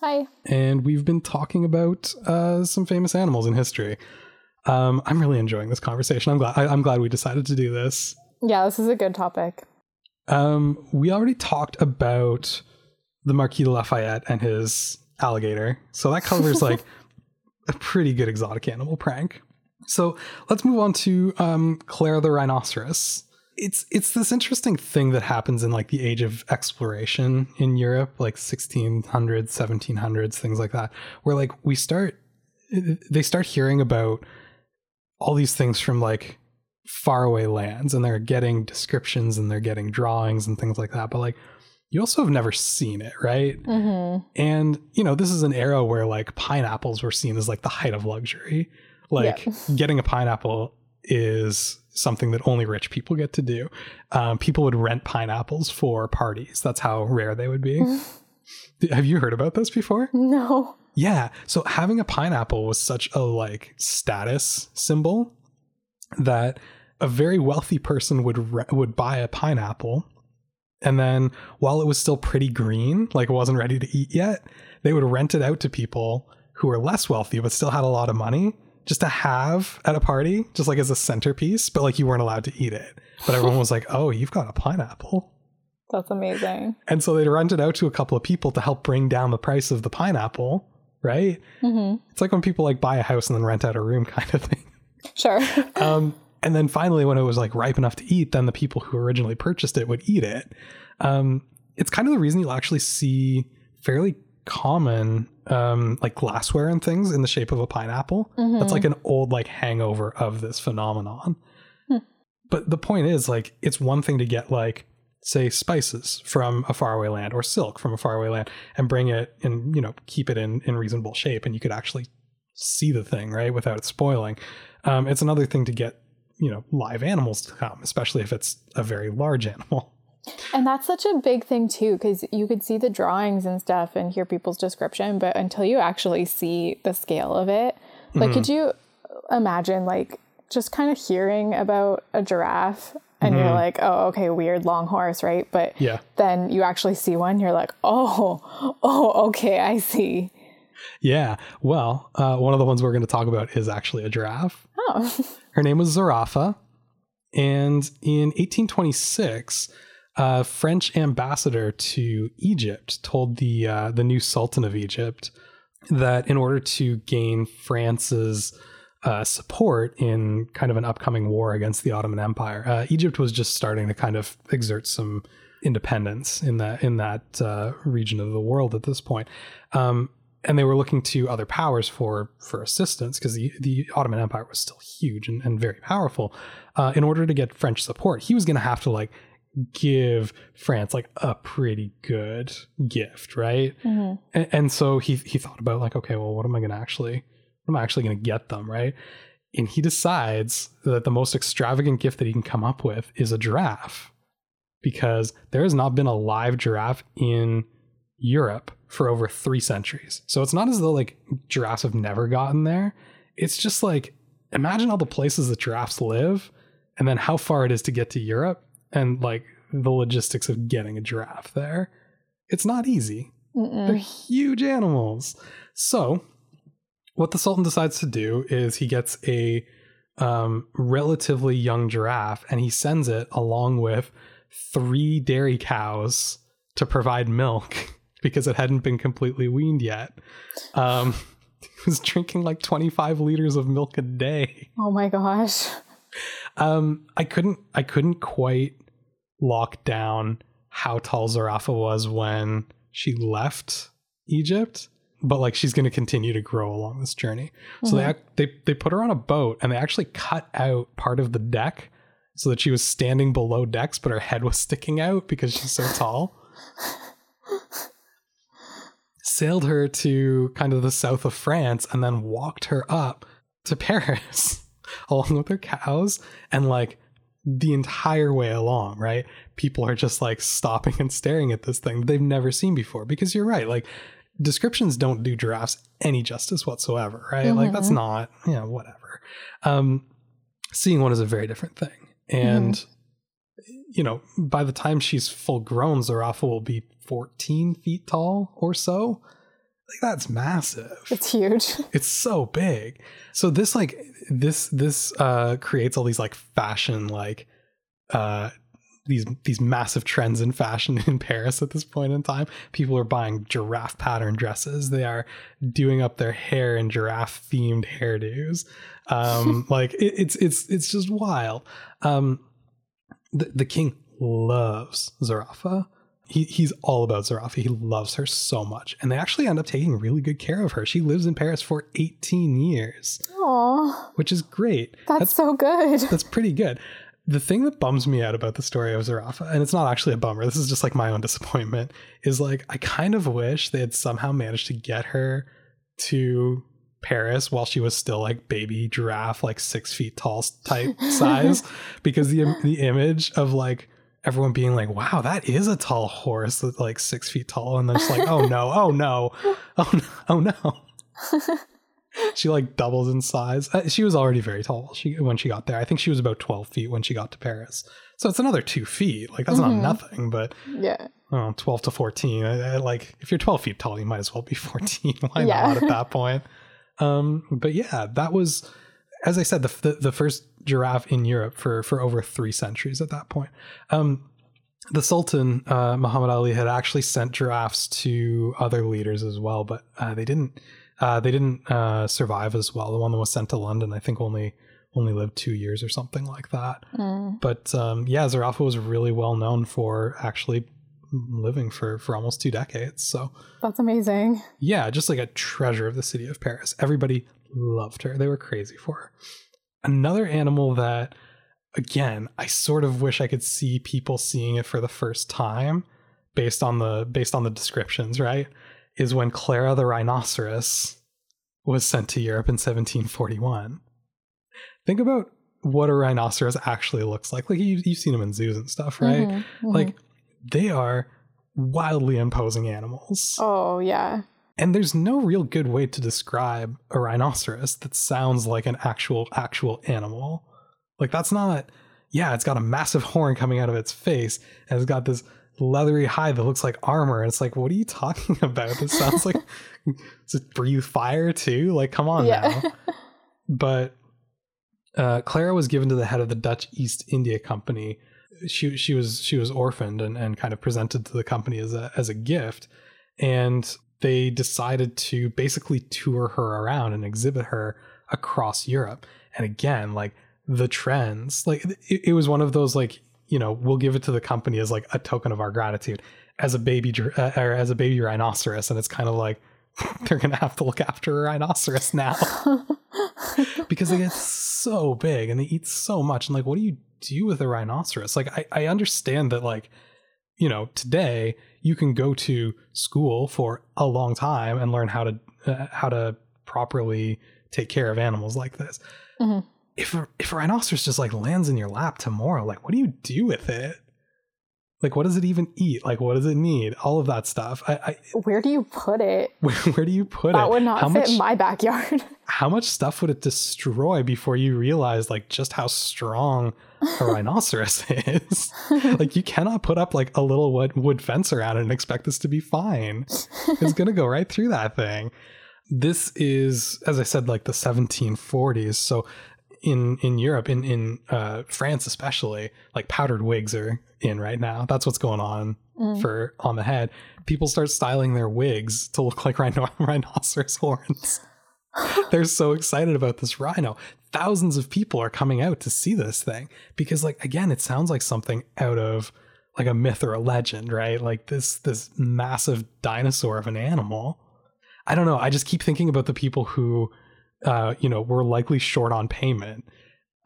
Hi.
And we've been talking about uh, some famous animals in history. Um, I'm really enjoying this conversation. I'm glad. I, am glad we decided to do this.
Yeah, this is a good topic.
Um, we already talked about the Marquis de Lafayette and his alligator, so that covers like a pretty good exotic animal prank. So let's move on to um, Claire the rhinoceros. It's it's this interesting thing that happens in like the age of exploration in Europe, like 1600s, 1700s, things like that, where like we start they start hearing about all these things from like faraway lands and they're getting descriptions and they're getting drawings and things like that but like you also have never seen it right?
Mm-hmm.
and you know this is an era where like pineapples were seen as like the height of luxury. Like yeah. getting a pineapple is something that only rich people get to do. Um, people would rent pineapples for parties. That's how rare they would be. Have you heard about this before?
No
yeah. So having a pineapple was such a like status symbol that a very wealthy person would re- would buy a pineapple and then while it was still pretty green, like it wasn't ready to eat yet, they would rent it out to people who were less wealthy but still had a lot of money just to have at a party, just like as a centerpiece, but like you weren't allowed to eat it. But everyone was like, "Oh, you've got a pineapple."
That's amazing.
And so they'd rent it out to a couple of people to help bring down the price of the pineapple right?
Mm-hmm.
It's like when people like buy a house and then rent out a room kind of thing.
Sure.
um, and then finally, when it was like ripe enough to eat, then the people who originally purchased it would eat it. Um, it's kind of the reason you'll actually see fairly common um, like glassware and things in the shape of a pineapple.
Mm-hmm.
That's like an old like hangover of this phenomenon.
Hmm.
But the point is, like, it's one thing to get like say spices from a faraway land or silk from a faraway land and bring it and you know keep it in in reasonable shape and you could actually see the thing right without it spoiling um, it's another thing to get you know live animals to come especially if it's a very large animal
and that's such a big thing too because you could see the drawings and stuff and hear people's description but until you actually see the scale of it like mm-hmm. could you imagine like just kind of hearing about a giraffe and you're like, oh, okay, weird long horse, right? But
Yeah.
then you actually see one, you're like, oh, oh, okay, I see.
Yeah. Well, uh, one of the ones we're going to talk about is actually a giraffe.
Oh,
Her name was Zarafa. And in 1826, a French ambassador to Egypt told the uh, the new Sultan of Egypt that in order to gain France's uh, support in kind of an upcoming war against the Ottoman Empire, uh, Egypt was just starting to kind of exert some independence in that in that uh, region of the world at this point. Um, and they were looking to other powers for for assistance because the, the Ottoman Empire was still huge and, and very powerful. Uh, in order to get French support, he was going to have to like give France like a pretty good gift, right?
Mhm.
And, and so he he thought about like, okay, well, what am I going to actually, what am I actually going to get them, right? And he decides that the most extravagant gift that he can come up with is a giraffe, because there has not been a live giraffe in Europe for over three centuries. So it's not as though like giraffes have never gotten there. It's just like imagine all the places that giraffes live and then how far it is to get to Europe and like the logistics of getting a giraffe there. It's not easy. They're huge animals. So, what the Sultan decides to do is he gets a um, relatively young giraffe and he sends it along with three dairy cows to provide milk because it hadn't been completely weaned yet. Um, he was drinking like 25 liters of milk a day.
Oh my gosh.
Um, I couldn't I couldn't quite lock down how tall Zarafa was when she left Egypt, but like she's going to continue to grow along this journey. So they, mm-hmm. they they put her on a boat and they actually cut out part of the deck so that she was standing below decks, but her head was sticking out because she's so tall. Sailed her to kind of the south of France and then walked her up to Paris along with her cows and like the entire way along, right? People are just like stopping and staring at this thing they've never seen before because you're right, like descriptions don't do giraffes any justice whatsoever, right? Like that's not, you know, whatever. Um seeing one is a very different thing. And you know, by the time she's full grown, Zarafa will be 14 feet tall or so. Like that's massive
It's huge.
it's so big so this like this this uh creates all these like fashion like uh these these massive trends in fashion in Paris at this point in time. People are buying giraffe pattern dresses. They are doing up their hair in giraffe themed hairdos. Um, like it, it's it's it's just wild. Um, the, the king loves Zarafa. He, he's all about Zarafa. He loves her so much. And they actually end up taking really good care of her. She lives in Paris for 18 years,
Oh,
which is great.
that's, so good.
That's pretty good. The thing that bums me out about the story of Zarafa, and it's not actually a bummer, this is just like my own disappointment, is like I kind of wish they had somehow managed to get her to Paris while she was still like baby giraffe, like six feet tall type size, because the the image of like everyone being like, "Wow, that is a tall horse, that's like six feet tall," and then it's like, "Oh no, oh no, oh no, oh no." she like doubles in size. Uh, she was already very tall she when she got there. I think she was about twelve feet when she got to Paris. So it's another two feet. Like that's
Mhm.
not nothing, but
Yeah.
oh, 12 to 14. I, I, like if you're 12 feet tall, you might as well be 14. Why
Yeah.
not at that point? Um, but yeah, that was, as I said, the, the, the first giraffe in Europe for, for over three centuries at that point. Um, the Sultan, uh, Muhammad Ali had actually sent giraffes to other leaders as well, but uh, they didn't, uh, they didn't uh, survive as well. The one that was sent to London, I think only, only lived two years or something like that.
Mm.
But um, yeah, Zarafa was really well known for actually living for for almost two decades. So
That's amazing.
yeah, just like a treasure of the city of Paris. Everybody loved her. They were crazy for her. Another animal that again, I sort of wish I could see people seeing it for the first time based on the based on the descriptions, right? Is when Clara the rhinoceros was sent to Europe in 1741. Think about what a rhinoceros actually looks like. Like you, you've seen them in zoos and stuff, right?
Mhm, mhm.
Like they are wildly imposing animals.
oh yeah.
And there's no real good way to describe a rhinoceros that sounds like an actual actual animal. Like that's not yeah, it's got a massive horn coming out of its face, and it's got this leathery hide that looks like armor. And it's like, what are you talking about? This sounds like does it breathe fire too? Like, come on
Yeah.
now. But uh, Clara was given to the head of the Dutch East India Company. She she was she was orphaned and, and kind of presented to the company as a as a gift, and they decided to basically tour her around and exhibit her across Europe. And again, like the trends, like it, it was one of those like you know we'll give it to the company as like a token of our gratitude as a baby uh, or as a baby rhinoceros, and it's kind of like they're gonna have to look after a rhinoceros now because they get so big and they eat so much. And like, what do you do with a rhinoceros? Like, I, I understand that, like, you know, today you can go to school for a long time and learn how to uh, how to properly take care of animals like this.
Mhm.
If a, if a rhinoceros just like lands in your lap tomorrow, like, what do you do with it? Like, what does it even eat? Like, what does it need? All of that stuff. I, I
Where do you put it?
where, where do you put it?
That would not
how
fit
much,
in my backyard.
how much stuff would it destroy before you realize like just how strong a rhinoceros is? like you cannot put up like a little wood wood fence around it and expect this to be fine. It's gonna go right through that thing. This is, as I said, like the 1740s. So in in Europe, in in uh, France especially, like powdered wigs are in right now. That's what's going on
Mm.
for on the head. People start styling their wigs to look like rhino- rhinoceros horns. They're so excited about this rhino. Thousands of people are coming out to see this thing because, like, again, it sounds like something out of like a myth or a legend, right? Like this this massive dinosaur of an animal. I don't know. I just keep thinking about the people who, uh, you know, were likely short on payment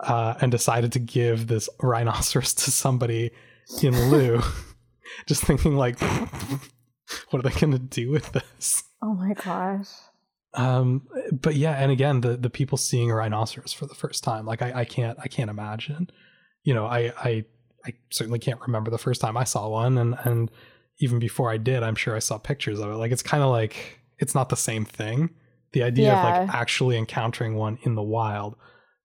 uh, and decided to give this rhinoceros to somebody in lieu. just thinking like, what are they going to do with this?
Oh my gosh.
Um, but yeah, and again, the the people seeing a rhinoceros for the first time, like I, I can't I can't imagine. You know, I I I certainly can't remember the first time I saw one, and and even before I did, I'm sure I saw pictures of it. Like it's kind of like it's not the same thing. The idea of like actually encountering one in the wild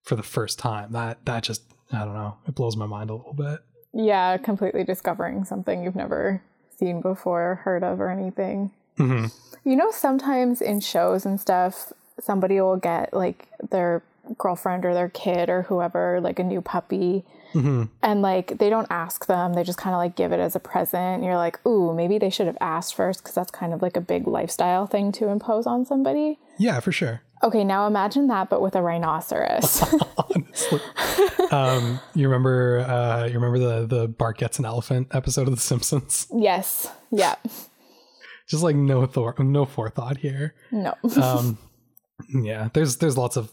for the first time that that just I don't know, it blows my mind a little bit.
Yeah, completely discovering something you've never seen before, heard of, or anything.
hmm
You know, sometimes in shows and stuff, somebody will get like their girlfriend or their kid or whoever, like a new puppy,
hmm
and like they don't ask them, they just kind of like give it as a present. And you're like, ooh, maybe they should have asked first because that's kind of like a big lifestyle thing to impose on somebody.
Yeah, for sure.
Okay, now imagine that, but with a rhinoceros.
honestly. um, you remember uh, you remember the the Bart gets an elephant episode of The Simpsons?
yes. Yeah.
Just like no thor- no forethought here.
No.
Um, yeah, there's there's lots of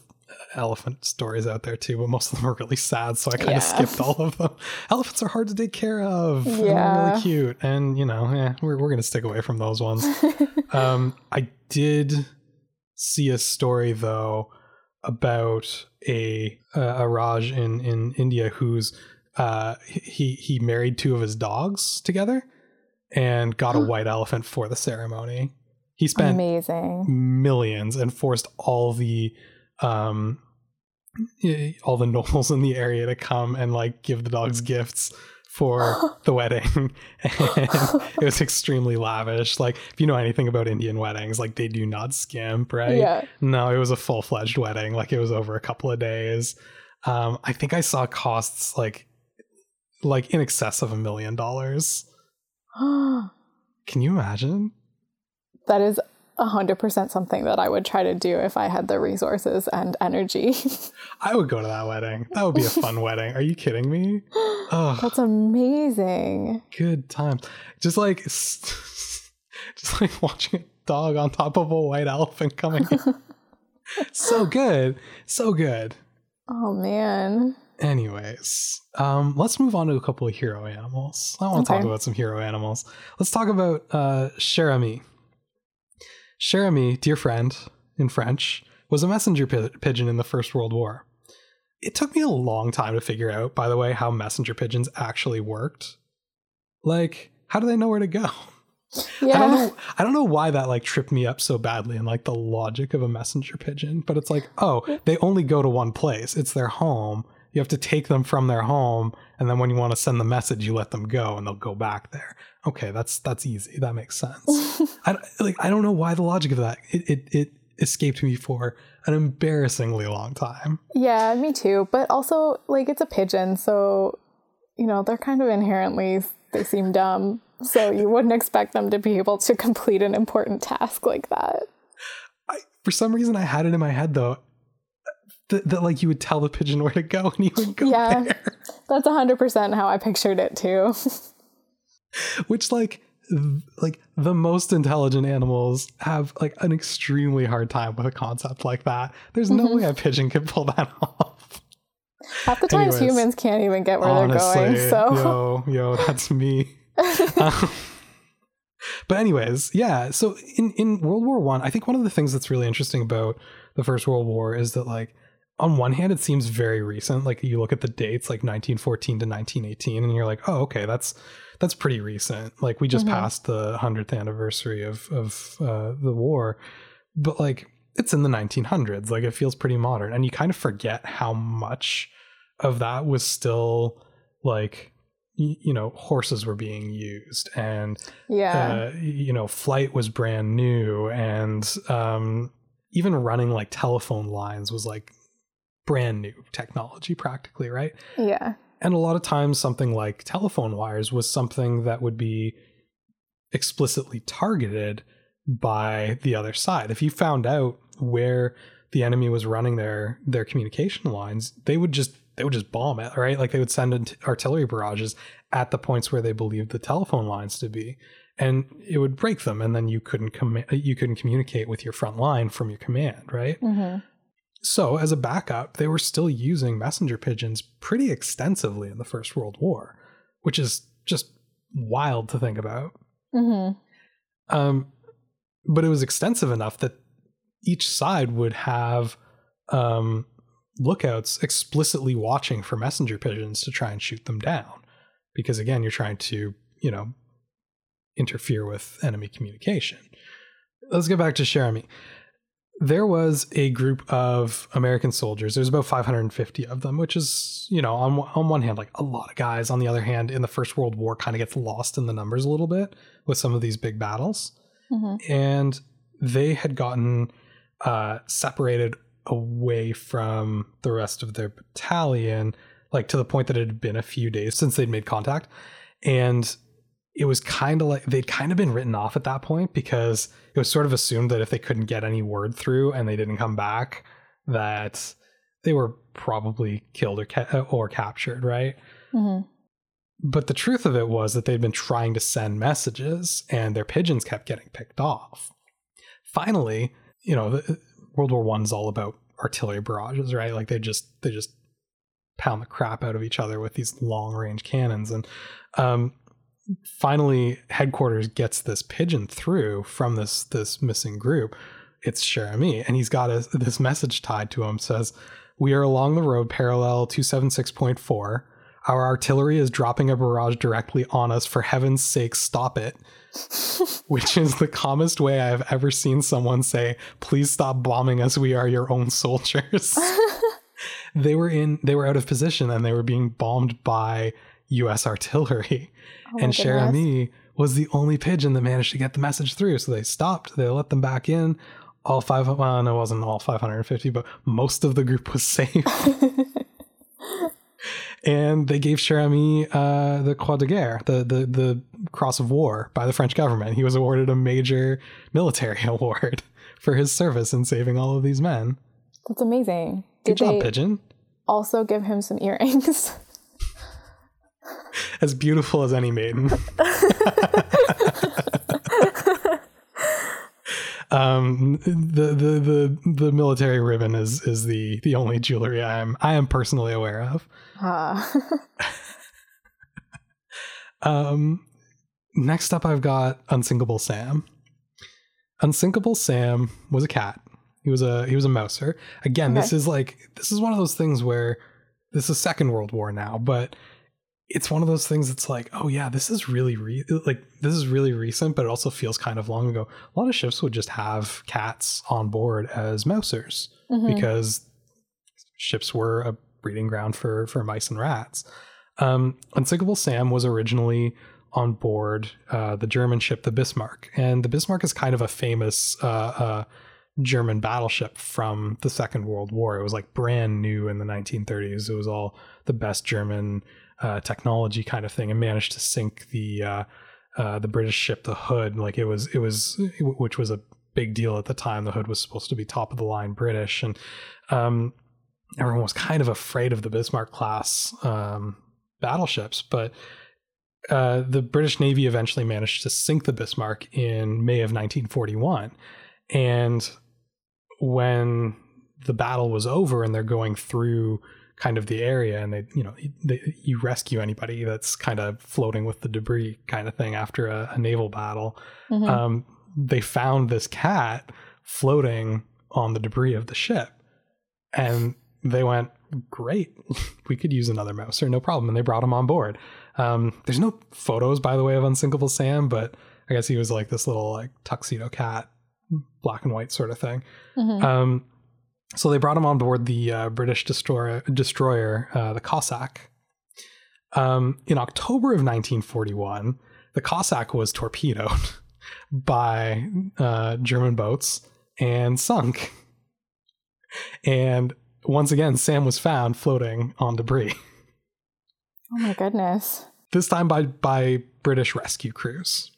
elephant stories out there too, but most of them are really sad, so I kind
Yeah.
of skipped all of them. Elephants are hard to take care of.
Yeah.
really cute, and you know, yeah, we're we're gonna stick away from those ones. um, I did see a story though about a uh, a Raj in in India who's uh he he married two of his dogs together and got a white elephant for the ceremony. He spent
Amazing.
millions and forced all the um all the nobles in the area to come and like give the dogs gifts for the wedding. And it was extremely lavish. Like if you know anything about indian weddings like they do not skimp right?
Yeah.
no it was a full-fledged wedding. Like it was over a couple of days. Um i think i saw costs like like in excess of a million dollars. Can you imagine?
That is 100% something that I would try to do if I had the resources and energy.
I would go to that wedding. That would be a fun wedding. Are you kidding me? Oh,
That's amazing.
good times. Just like, just like watching a dog on top of a white elephant coming. in. so good, so good.
Oh man.
Anyways, um, let's move on to a couple of hero animals. I want to talk about some hero animals. Let's talk about uh, cher ami. Cher ami, dear friend in French, was a messenger pi- pigeon in the First World War. It took me a long time to figure out, by the way, how messenger pigeons actually worked. Like, how do they know where to go?
Yeah.
I don't know. I don't know why that like tripped me up so badly and like the logic of a messenger pigeon. But it's like, oh, they only go to one place. It's their home. You have to take them from their home, and then when you want to send the message, you let them go, and they'll go back there. Okay, that's that's easy. That makes sense. I like I don't know why the logic of that it, it it escaped me for an embarrassingly long time.
Yeah, me too. But also, like, it's a pigeon, so you know they're kind of inherently they seem dumb. So you wouldn't expect them to be able to complete an important task like that.
I, for some reason, I had it in my head though that, that like you would tell the pigeon where to go and he would go
Yeah.
there.
That's hundred percent how I pictured it too.
Which like th- like the most intelligent animals have like an extremely hard time with a concept like that. There's no
Mm-hmm.
way a pigeon could pull that off.
Half the times
Anyways,
humans can't even get where
Honestly,
they're going. So
yo, yo, that's me. Um, but anyways, yeah. So in in World War One, I, think one of the things that's really interesting about the First World War is that like on one hand, it seems very recent. Like you look at the dates, like 1914 to 1918, and you're like, oh, okay, that's that's pretty recent. Like we just
Mhm.
passed the hundredth anniversary of of uh, the war, but like it's in the 1900s. Like it feels pretty modern, and you kind of forget how much of that was still like y- you know horses were being used and
yeah.
uh, you know flight was brand new and um, even running like telephone lines was like brand new technology practically right?
Yeah.
and a lot of times something like telephone wires was something that would be explicitly targeted by the other side. If you found out where the enemy was running their their communication lines they would just they would just bomb it right? Like they would send in artillery barrages at the points where they believed the telephone lines to be. And it would break them and then you couldn't com- you couldn't communicate with your front line from your command right?
Hmm
so, as a backup, they were still using messenger pigeons pretty extensively in the First World War, which is just wild to think about.
hmm
Um, but it was extensive enough that each side would have um, lookouts explicitly watching for messenger pigeons to try and shoot them down. Because again, you're trying to, you know, interfere with enemy communication. Let's get back to Cher Ami. There was a group of American soldiers. There's about 550 of them, which is, you know, on on one hand, like a lot of guys. On the other hand, in the First World War, kind of gets lost in the numbers a little bit with some of these big battles
hmm
and they had gotten uh, separated away from the rest of their battalion, like to the point that it had been a few days since they'd made contact, and it was kind of like they'd kind of been written off at that point because it was sort of assumed that if they couldn't get any word through and they didn't come back, that they were probably killed or ca- or captured, right?
hmm
But the truth of it was that they'd been trying to send messages and their pigeons kept getting picked off. Finally, you know, World War One is all about artillery barrages, right? Like they just they just pound the crap out of each other with these long range cannons. And um, finally, headquarters gets this pigeon through from this this missing group. It's Cher Ami, and he's got a, this message tied to him. Says, "We are along the road parallel two seven six point four. Our artillery is dropping a barrage directly on us. For heaven's sake, stop it." Which is the calmest way I have ever seen someone say, "Please stop bombing us. We are your own soldiers." they were in they were out of position and they were being bombed by US artillery.
Oh
and
goodness.
Cher Ami was the only pigeon that managed to get the message through. So they stopped, they let them back in. All five well, no, it wasn't all 550, but most of the group was safe. and they gave Cher Ami uh, the Croix de Guerre, the, the the Cross of War by the French government. He was awarded a major military award for his service in saving all of these men.
That's amazing.
Good
Did
job, pigeon.
also give him some earrings?
As beautiful as any maiden. um, the, the the the military ribbon is is the the only jewelry I am I am personally aware of.
Ah.
Um, next up, I've got Unsinkable Sam. Unsinkable Sam was a cat. He was a he was a mouser. Again, this is like this is one of those things where this is Second World War now, but it's one of those things that's like, oh yeah, this is really re- like this is really recent, but it also feels kind of long ago. A lot of ships would just have cats on board as mousers
Mhm.
because ships were a breeding ground for for mice and rats. Um, Unsinkable Sam was originally on board uh, the German ship the Bismarck, and the Bismarck is kind of a famous uh, uh, German battleship from the Second World War. It was like brand new in the 1930s. It was all the best German uh, technology kind of thing, and managed to sink the uh, uh, the British ship, the Hood. Like it was, it was, which was a big deal at the time. The Hood was supposed to be top of the line British, and um, everyone was kind of afraid of the Bismarck class um, battleships, but. Uh, the British Navy eventually managed to sink the Bismarck in May of 1941. And when the battle was over and they're going through kind of the area and they you know they, you rescue anybody that's kind of floating with the debris kind of thing after a, a naval battle mm-hmm. um, they found this cat floating on the debris of the ship and they went great we could use another mouser no problem and they brought him on board um, there's no photos by the way of unsinkable sam but i guess he was like this little like tuxedo cat black and white sort of thing mm-hmm. um, so they brought him on board the uh, British destroyer, destroyer uh, the Cossack. Um, in October of 1941, the Cossack was torpedoed by uh, German boats and sunk. And once again, Sam was found floating on debris.
Oh my goodness.
This time by, by British rescue crews.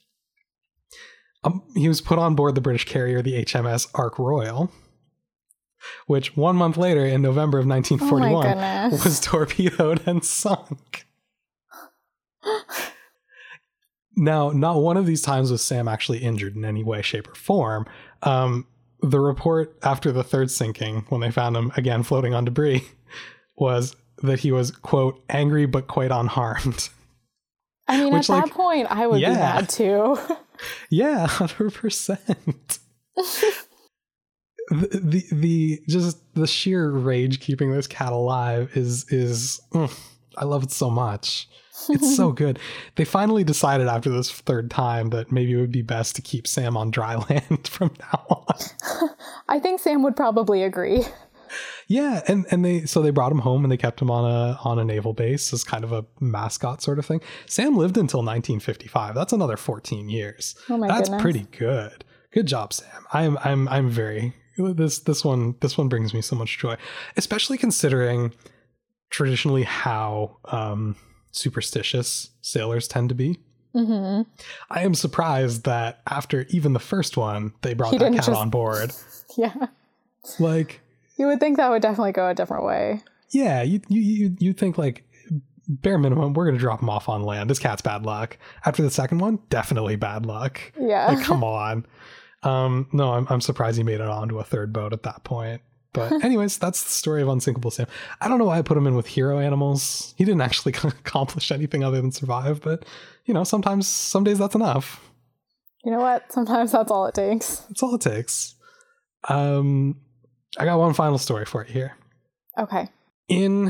Um, he was put on board the British carrier, the HMS Ark Royal which one month later in November of 1941 oh was torpedoed and sunk. now, not one of these times was Sam actually injured in any way, shape, or form. Um, the report after the third sinking, when they found him again floating on debris, was that he was, quote, angry but quite unharmed.
I mean, Which, at like, that point, I would yeah. be mad too.
yeah, 100% the, the, the just the sheer rage keeping this cat alive is is mm, I love it so much. It's so good. They finally decided after this third time that maybe it would be best to keep Sam on dry land from now on.
I think Sam would probably agree.
Yeah, and and they so they brought him home and they kept him on a on a naval base as kind of a mascot sort of thing. Sam lived until 1955. That's another 14 years. Oh my That's goodness. pretty good. Good job, Sam. I'm I'm I'm very this this one this one brings me so much joy, especially considering traditionally how um, superstitious sailors tend to be. Mm-hmm. I am surprised that after even the first one, they brought he that cat just... on board.
yeah,
like
you would think that would definitely go a different way.
Yeah, you you you you think like bare minimum, we're gonna drop him off on land. This cat's bad luck. After the second one, definitely bad luck.
Yeah,
like come on. Um, no, I'm, I'm surprised he made it onto a third boat at that point. But anyways, that's the story of Unsinkable Sam. I don't know why I put him in with hero animals. He didn't actually accomplish anything other than survive, but you know, sometimes some days that's enough.
You know what? Sometimes that's all it takes.
That's all it takes. Um I got one final story for you here.
Okay.
In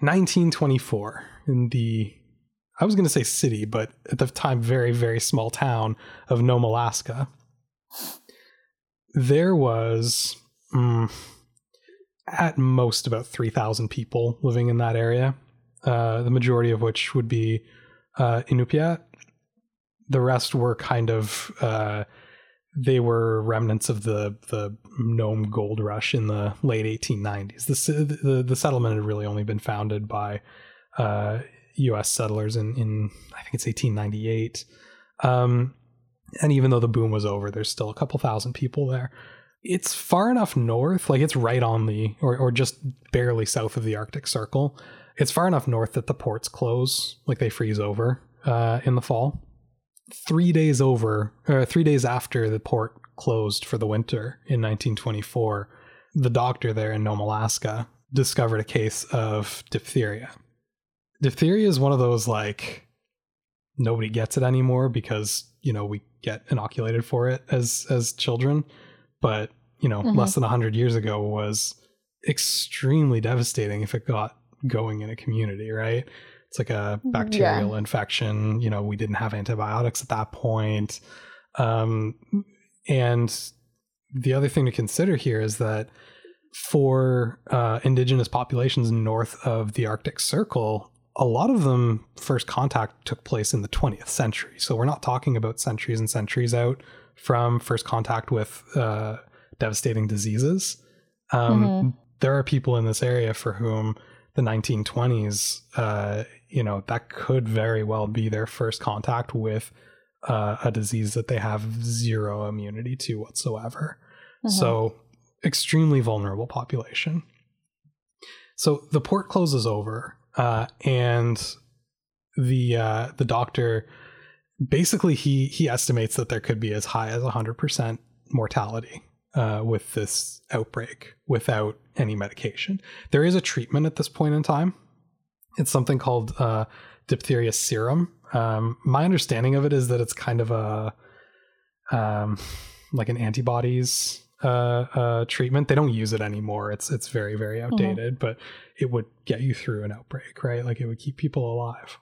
1924, in the I was going to say city, but at the time very very small town of Nome, Alaska, there was mm, at most about 3,000 people living in that area, uh, the majority of which would be uh, Inupiat. The rest were kind of uh, they were remnants of the the Nome gold rush in the late 1890s. The the, the settlement had really only been founded by U.S. Uh, settlers in in I think it's 1898. Um, and even though the boom was over, there's still a couple thousand people there. It's far enough north, like it's right on the, or, or just barely south of the Arctic Circle. It's far enough north that the ports close, like they freeze over uh, in the fall. Three days over, or three days after the port closed for the winter in 1924, the doctor there in Nome, Alaska, discovered a case of diphtheria. Diphtheria is one of those like nobody gets it anymore because you know we get inoculated for it as as children, but you know, mm-hmm. less than 100 years ago was extremely devastating if it got going in a community, right? It's like a bacterial yeah. infection, you know, we didn't have antibiotics at that point. Um, and the other thing to consider here is that for uh, indigenous populations north of the Arctic Circle, a lot of them first contact took place in the 20th century. So we're not talking about centuries and centuries out from first contact with uh, devastating diseases. Um, mm-hmm. There are people in this area for whom the 1920s, uh, you know, that could very well be their first contact with uh, a disease that they have zero immunity to whatsoever. Mm-hmm. So, extremely vulnerable population. So the port closes over uh, and the uh, the doctor basically he he estimates that there could be as high as 100% mortality uh, with this outbreak without any medication. There is a treatment at this point in time. It's something called uh, diphtheria serum. Um, my understanding of it is that it's kind of a um, like an antibodies uh, uh, treatment. They don't use it anymore. It's it's very very mm-hmm. outdated, mm-hmm. but it would get you through an outbreak, right? Like it would keep people alive.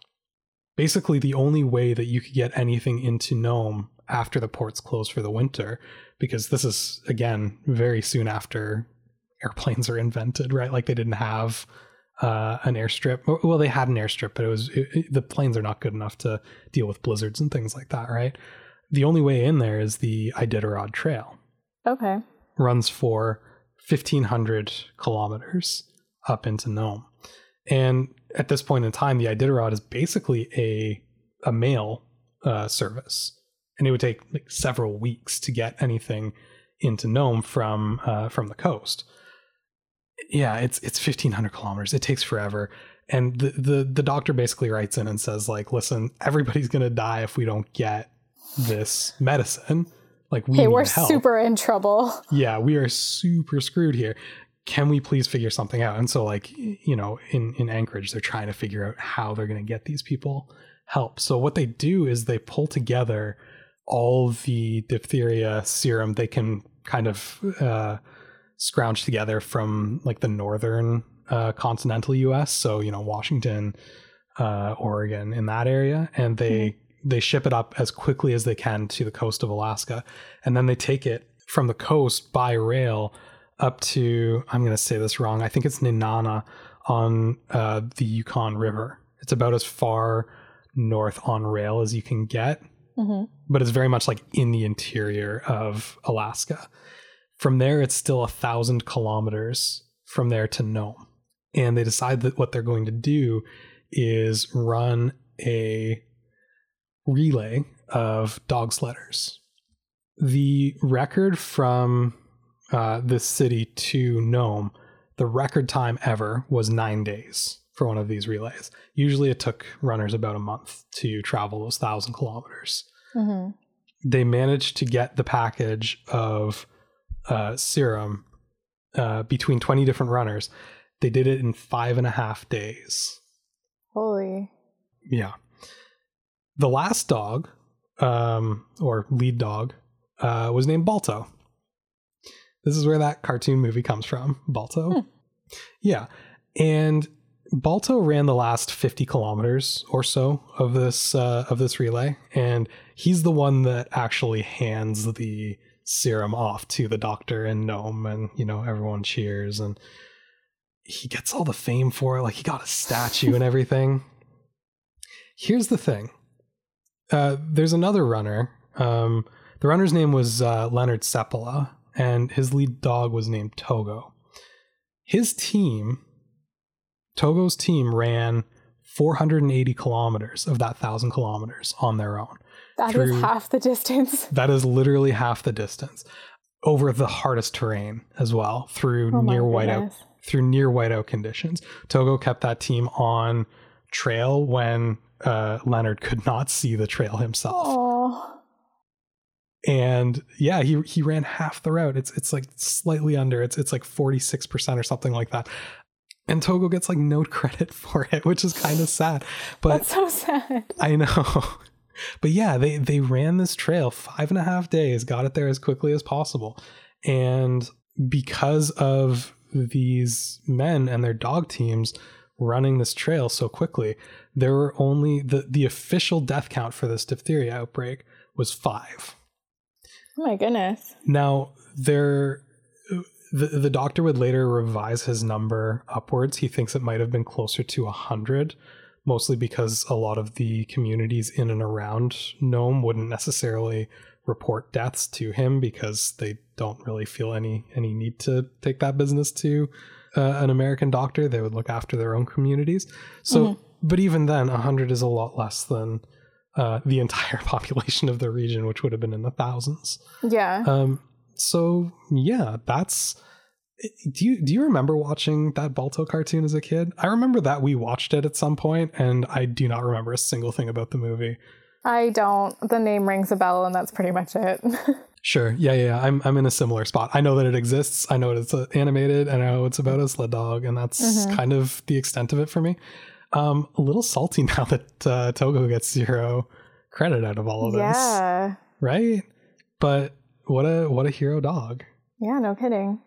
Basically, the only way that you could get anything into Nome after the ports close for the winter, because this is again very soon after airplanes are invented, right? Like they didn't have uh, an airstrip. Well, they had an airstrip, but it was it, it, the planes are not good enough to deal with blizzards and things like that, right? The only way in there is the Iditarod Trail.
Okay
runs for 1500 kilometers up into Nome. And at this point in time, the Iditarod is basically a a mail uh, service, and it would take like several weeks to get anything into Nome from uh, from the coast. Yeah, it's it's 1500 kilometers. It takes forever. And the, the the doctor basically writes in and says like, listen, everybody's gonna die if we don't get this medicine. Like we
hey, we're
help.
super in trouble.
Yeah, we are super screwed here. Can we please figure something out? And so, like you know, in in Anchorage, they're trying to figure out how they're going to get these people help. So what they do is they pull together all the diphtheria serum they can kind of uh, scrounge together from like the northern uh, continental U.S. So you know, Washington, uh, Oregon, in that area, and they mm-hmm they ship it up as quickly as they can to the coast of Alaska, and then they take it from the coast by rail up to I'm going to say this wrong. I think it's Nenana on uh, the Yukon River. It's about as far north on rail as you can get, mm-hmm. but it's very much like in the interior of Alaska. From there, it's still a thousand kilometers from there to Nome, and they decide that what they're going to do is run a relay of dog sledders. The record from uh, this city to Nome, the record time ever was nine days for one of these relays. Usually it took runners about a month to travel those thousand kilometers. Mm-hmm. They managed to get the package of uh, serum uh, between 20 different runners. They did it in five and a half days.
Holy.
Yeah the last dog, um, or lead dog, uh, was named Balto. This is where that cartoon movie comes from, Balto. Hmm. Yeah. And Balto ran the last 50 kilometers or so of this uh, of this relay, and he's the one that actually hands the serum off to the doctor and Nome, and you know everyone cheers, and he gets all the fame for it. Like he got a statue and everything. Here's the thing: uh, there's another runner. Um, the runner's name was uh, Leonard Seppala, and his lead dog was named Togo. His team, Togo's team, ran 480 kilometers of that thousand kilometers on their own.
That through, is half the distance.
That is literally half the distance over the hardest terrain as well through oh near whiteout through near whiteout conditions. Togo kept that team on trail when uh, Leonard could not see the trail himself. Aww. And yeah, he he ran half the route. It's it's like slightly under. It's it's like forty six percent or something like that. And Togo gets like no credit for it, which is kind of sad. But
That's so sad.
I know. But yeah, they they ran this trail five and a half days, got it there as quickly as possible, and because of these men and their dog teams running this trail so quickly, there were only the, the official death count for this diphtheria outbreak was five.
Oh my goodness.
Now, there the, the doctor would later revise his number upwards. He thinks it might have been closer to a 100, mostly because a lot of the communities in and around Nome wouldn't necessarily report deaths to him because they don't really feel any any need to take that business to uh, an American doctor. They would look after their own communities. So, mm-hmm. But even then, 100 is a lot less than uh, the entire population of the region, which would have been in the thousands.
Yeah.
Um, so yeah, that's. Do you do you remember watching that Balto cartoon as a kid? I remember that we watched it at some point, and I do not remember a single thing about the movie.
I don't. The name rings a bell, and that's pretty much it.
sure. Yeah, yeah. I'm I'm in a similar spot. I know that it exists. I know it's uh, animated. I know it's about a sled dog, and that's mm-hmm. kind of the extent of it for me. Um, a little salty now that uh, Togo gets zero credit out of all of this.
Yeah.
Right. But what a what a hero dog.
Yeah. No kidding.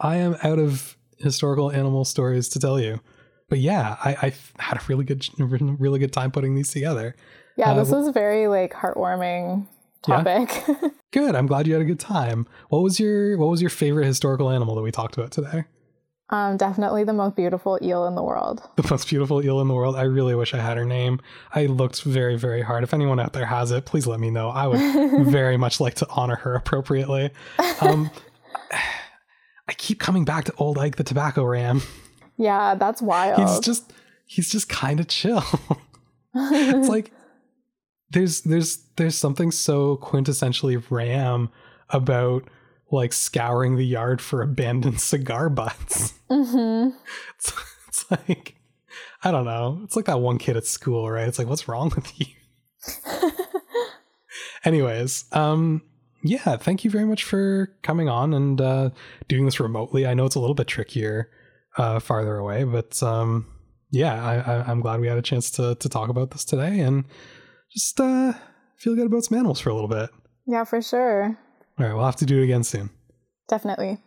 I am out of historical animal stories to tell you, but yeah, I, I had a really good really good time putting these together.
Yeah, uh, this was very like heartwarming topic.
Yeah? good. I'm glad you had a good time. What was your what was your favorite historical animal that we talked about today?
Um, definitely the most beautiful eel in the world.
The most beautiful eel in the world. I really wish I had her name. I looked very, very hard. If anyone out there has it, please let me know. I would very much like to honor her appropriately. Um, I keep coming back to old Ike the tobacco ram.
Yeah, that's wild.
He's just he's just kind of chill. it's like there's there's there's something so quintessentially ram about like scouring the yard for abandoned cigar butts.
Mm-hmm.
It's, it's like I don't know. It's like that one kid at school, right? It's like, what's wrong with you? Anyways, um, yeah, thank you very much for coming on and uh, doing this remotely. I know it's a little bit trickier uh, farther away, but um, yeah, I, am glad we had a chance to to talk about this today and just uh, feel good about some animals for a little bit.
Yeah, for sure.
All right, we'll have to do it again soon.
Definitely.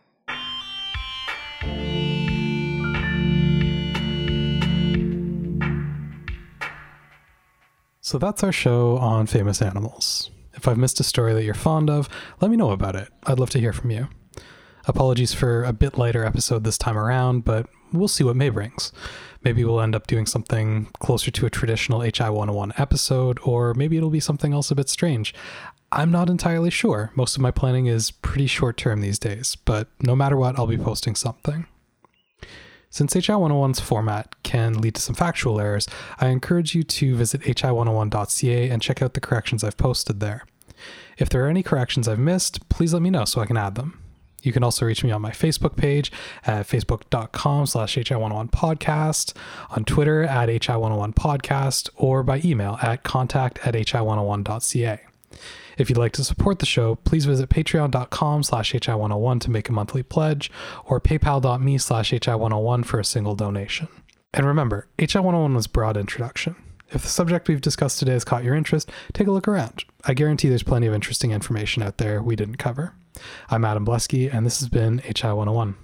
So that's our show on famous animals. If I've missed a story that you're fond of, let me know about it. I'd love to hear from you. Apologies for a bit lighter episode this time around, but we'll see what May brings. Maybe we'll end up doing something closer to a traditional HI 101 episode, or maybe it'll be something else a bit strange. I'm not entirely sure. Most of my planning is pretty short term these days, but no matter what, I'll be posting something. Since HI101's format can lead to some factual errors, I encourage you to visit hi101.ca and check out the corrections I've posted there. If there are any corrections I've missed, please let me know so I can add them. You can also reach me on my Facebook page at facebook.com slash hi101podcast, on Twitter at hi101podcast, or by email at contact at hi101.ca. If you'd like to support the show, please visit patreon.com slash hi101 to make a monthly pledge, or paypal.me slash hi101 for a single donation. And remember, hi101 was broad introduction. If the subject we've discussed today has caught your interest, take a look around. I guarantee there's plenty of interesting information out there we didn't cover. I'm Adam Blesky, and this has been HI 101.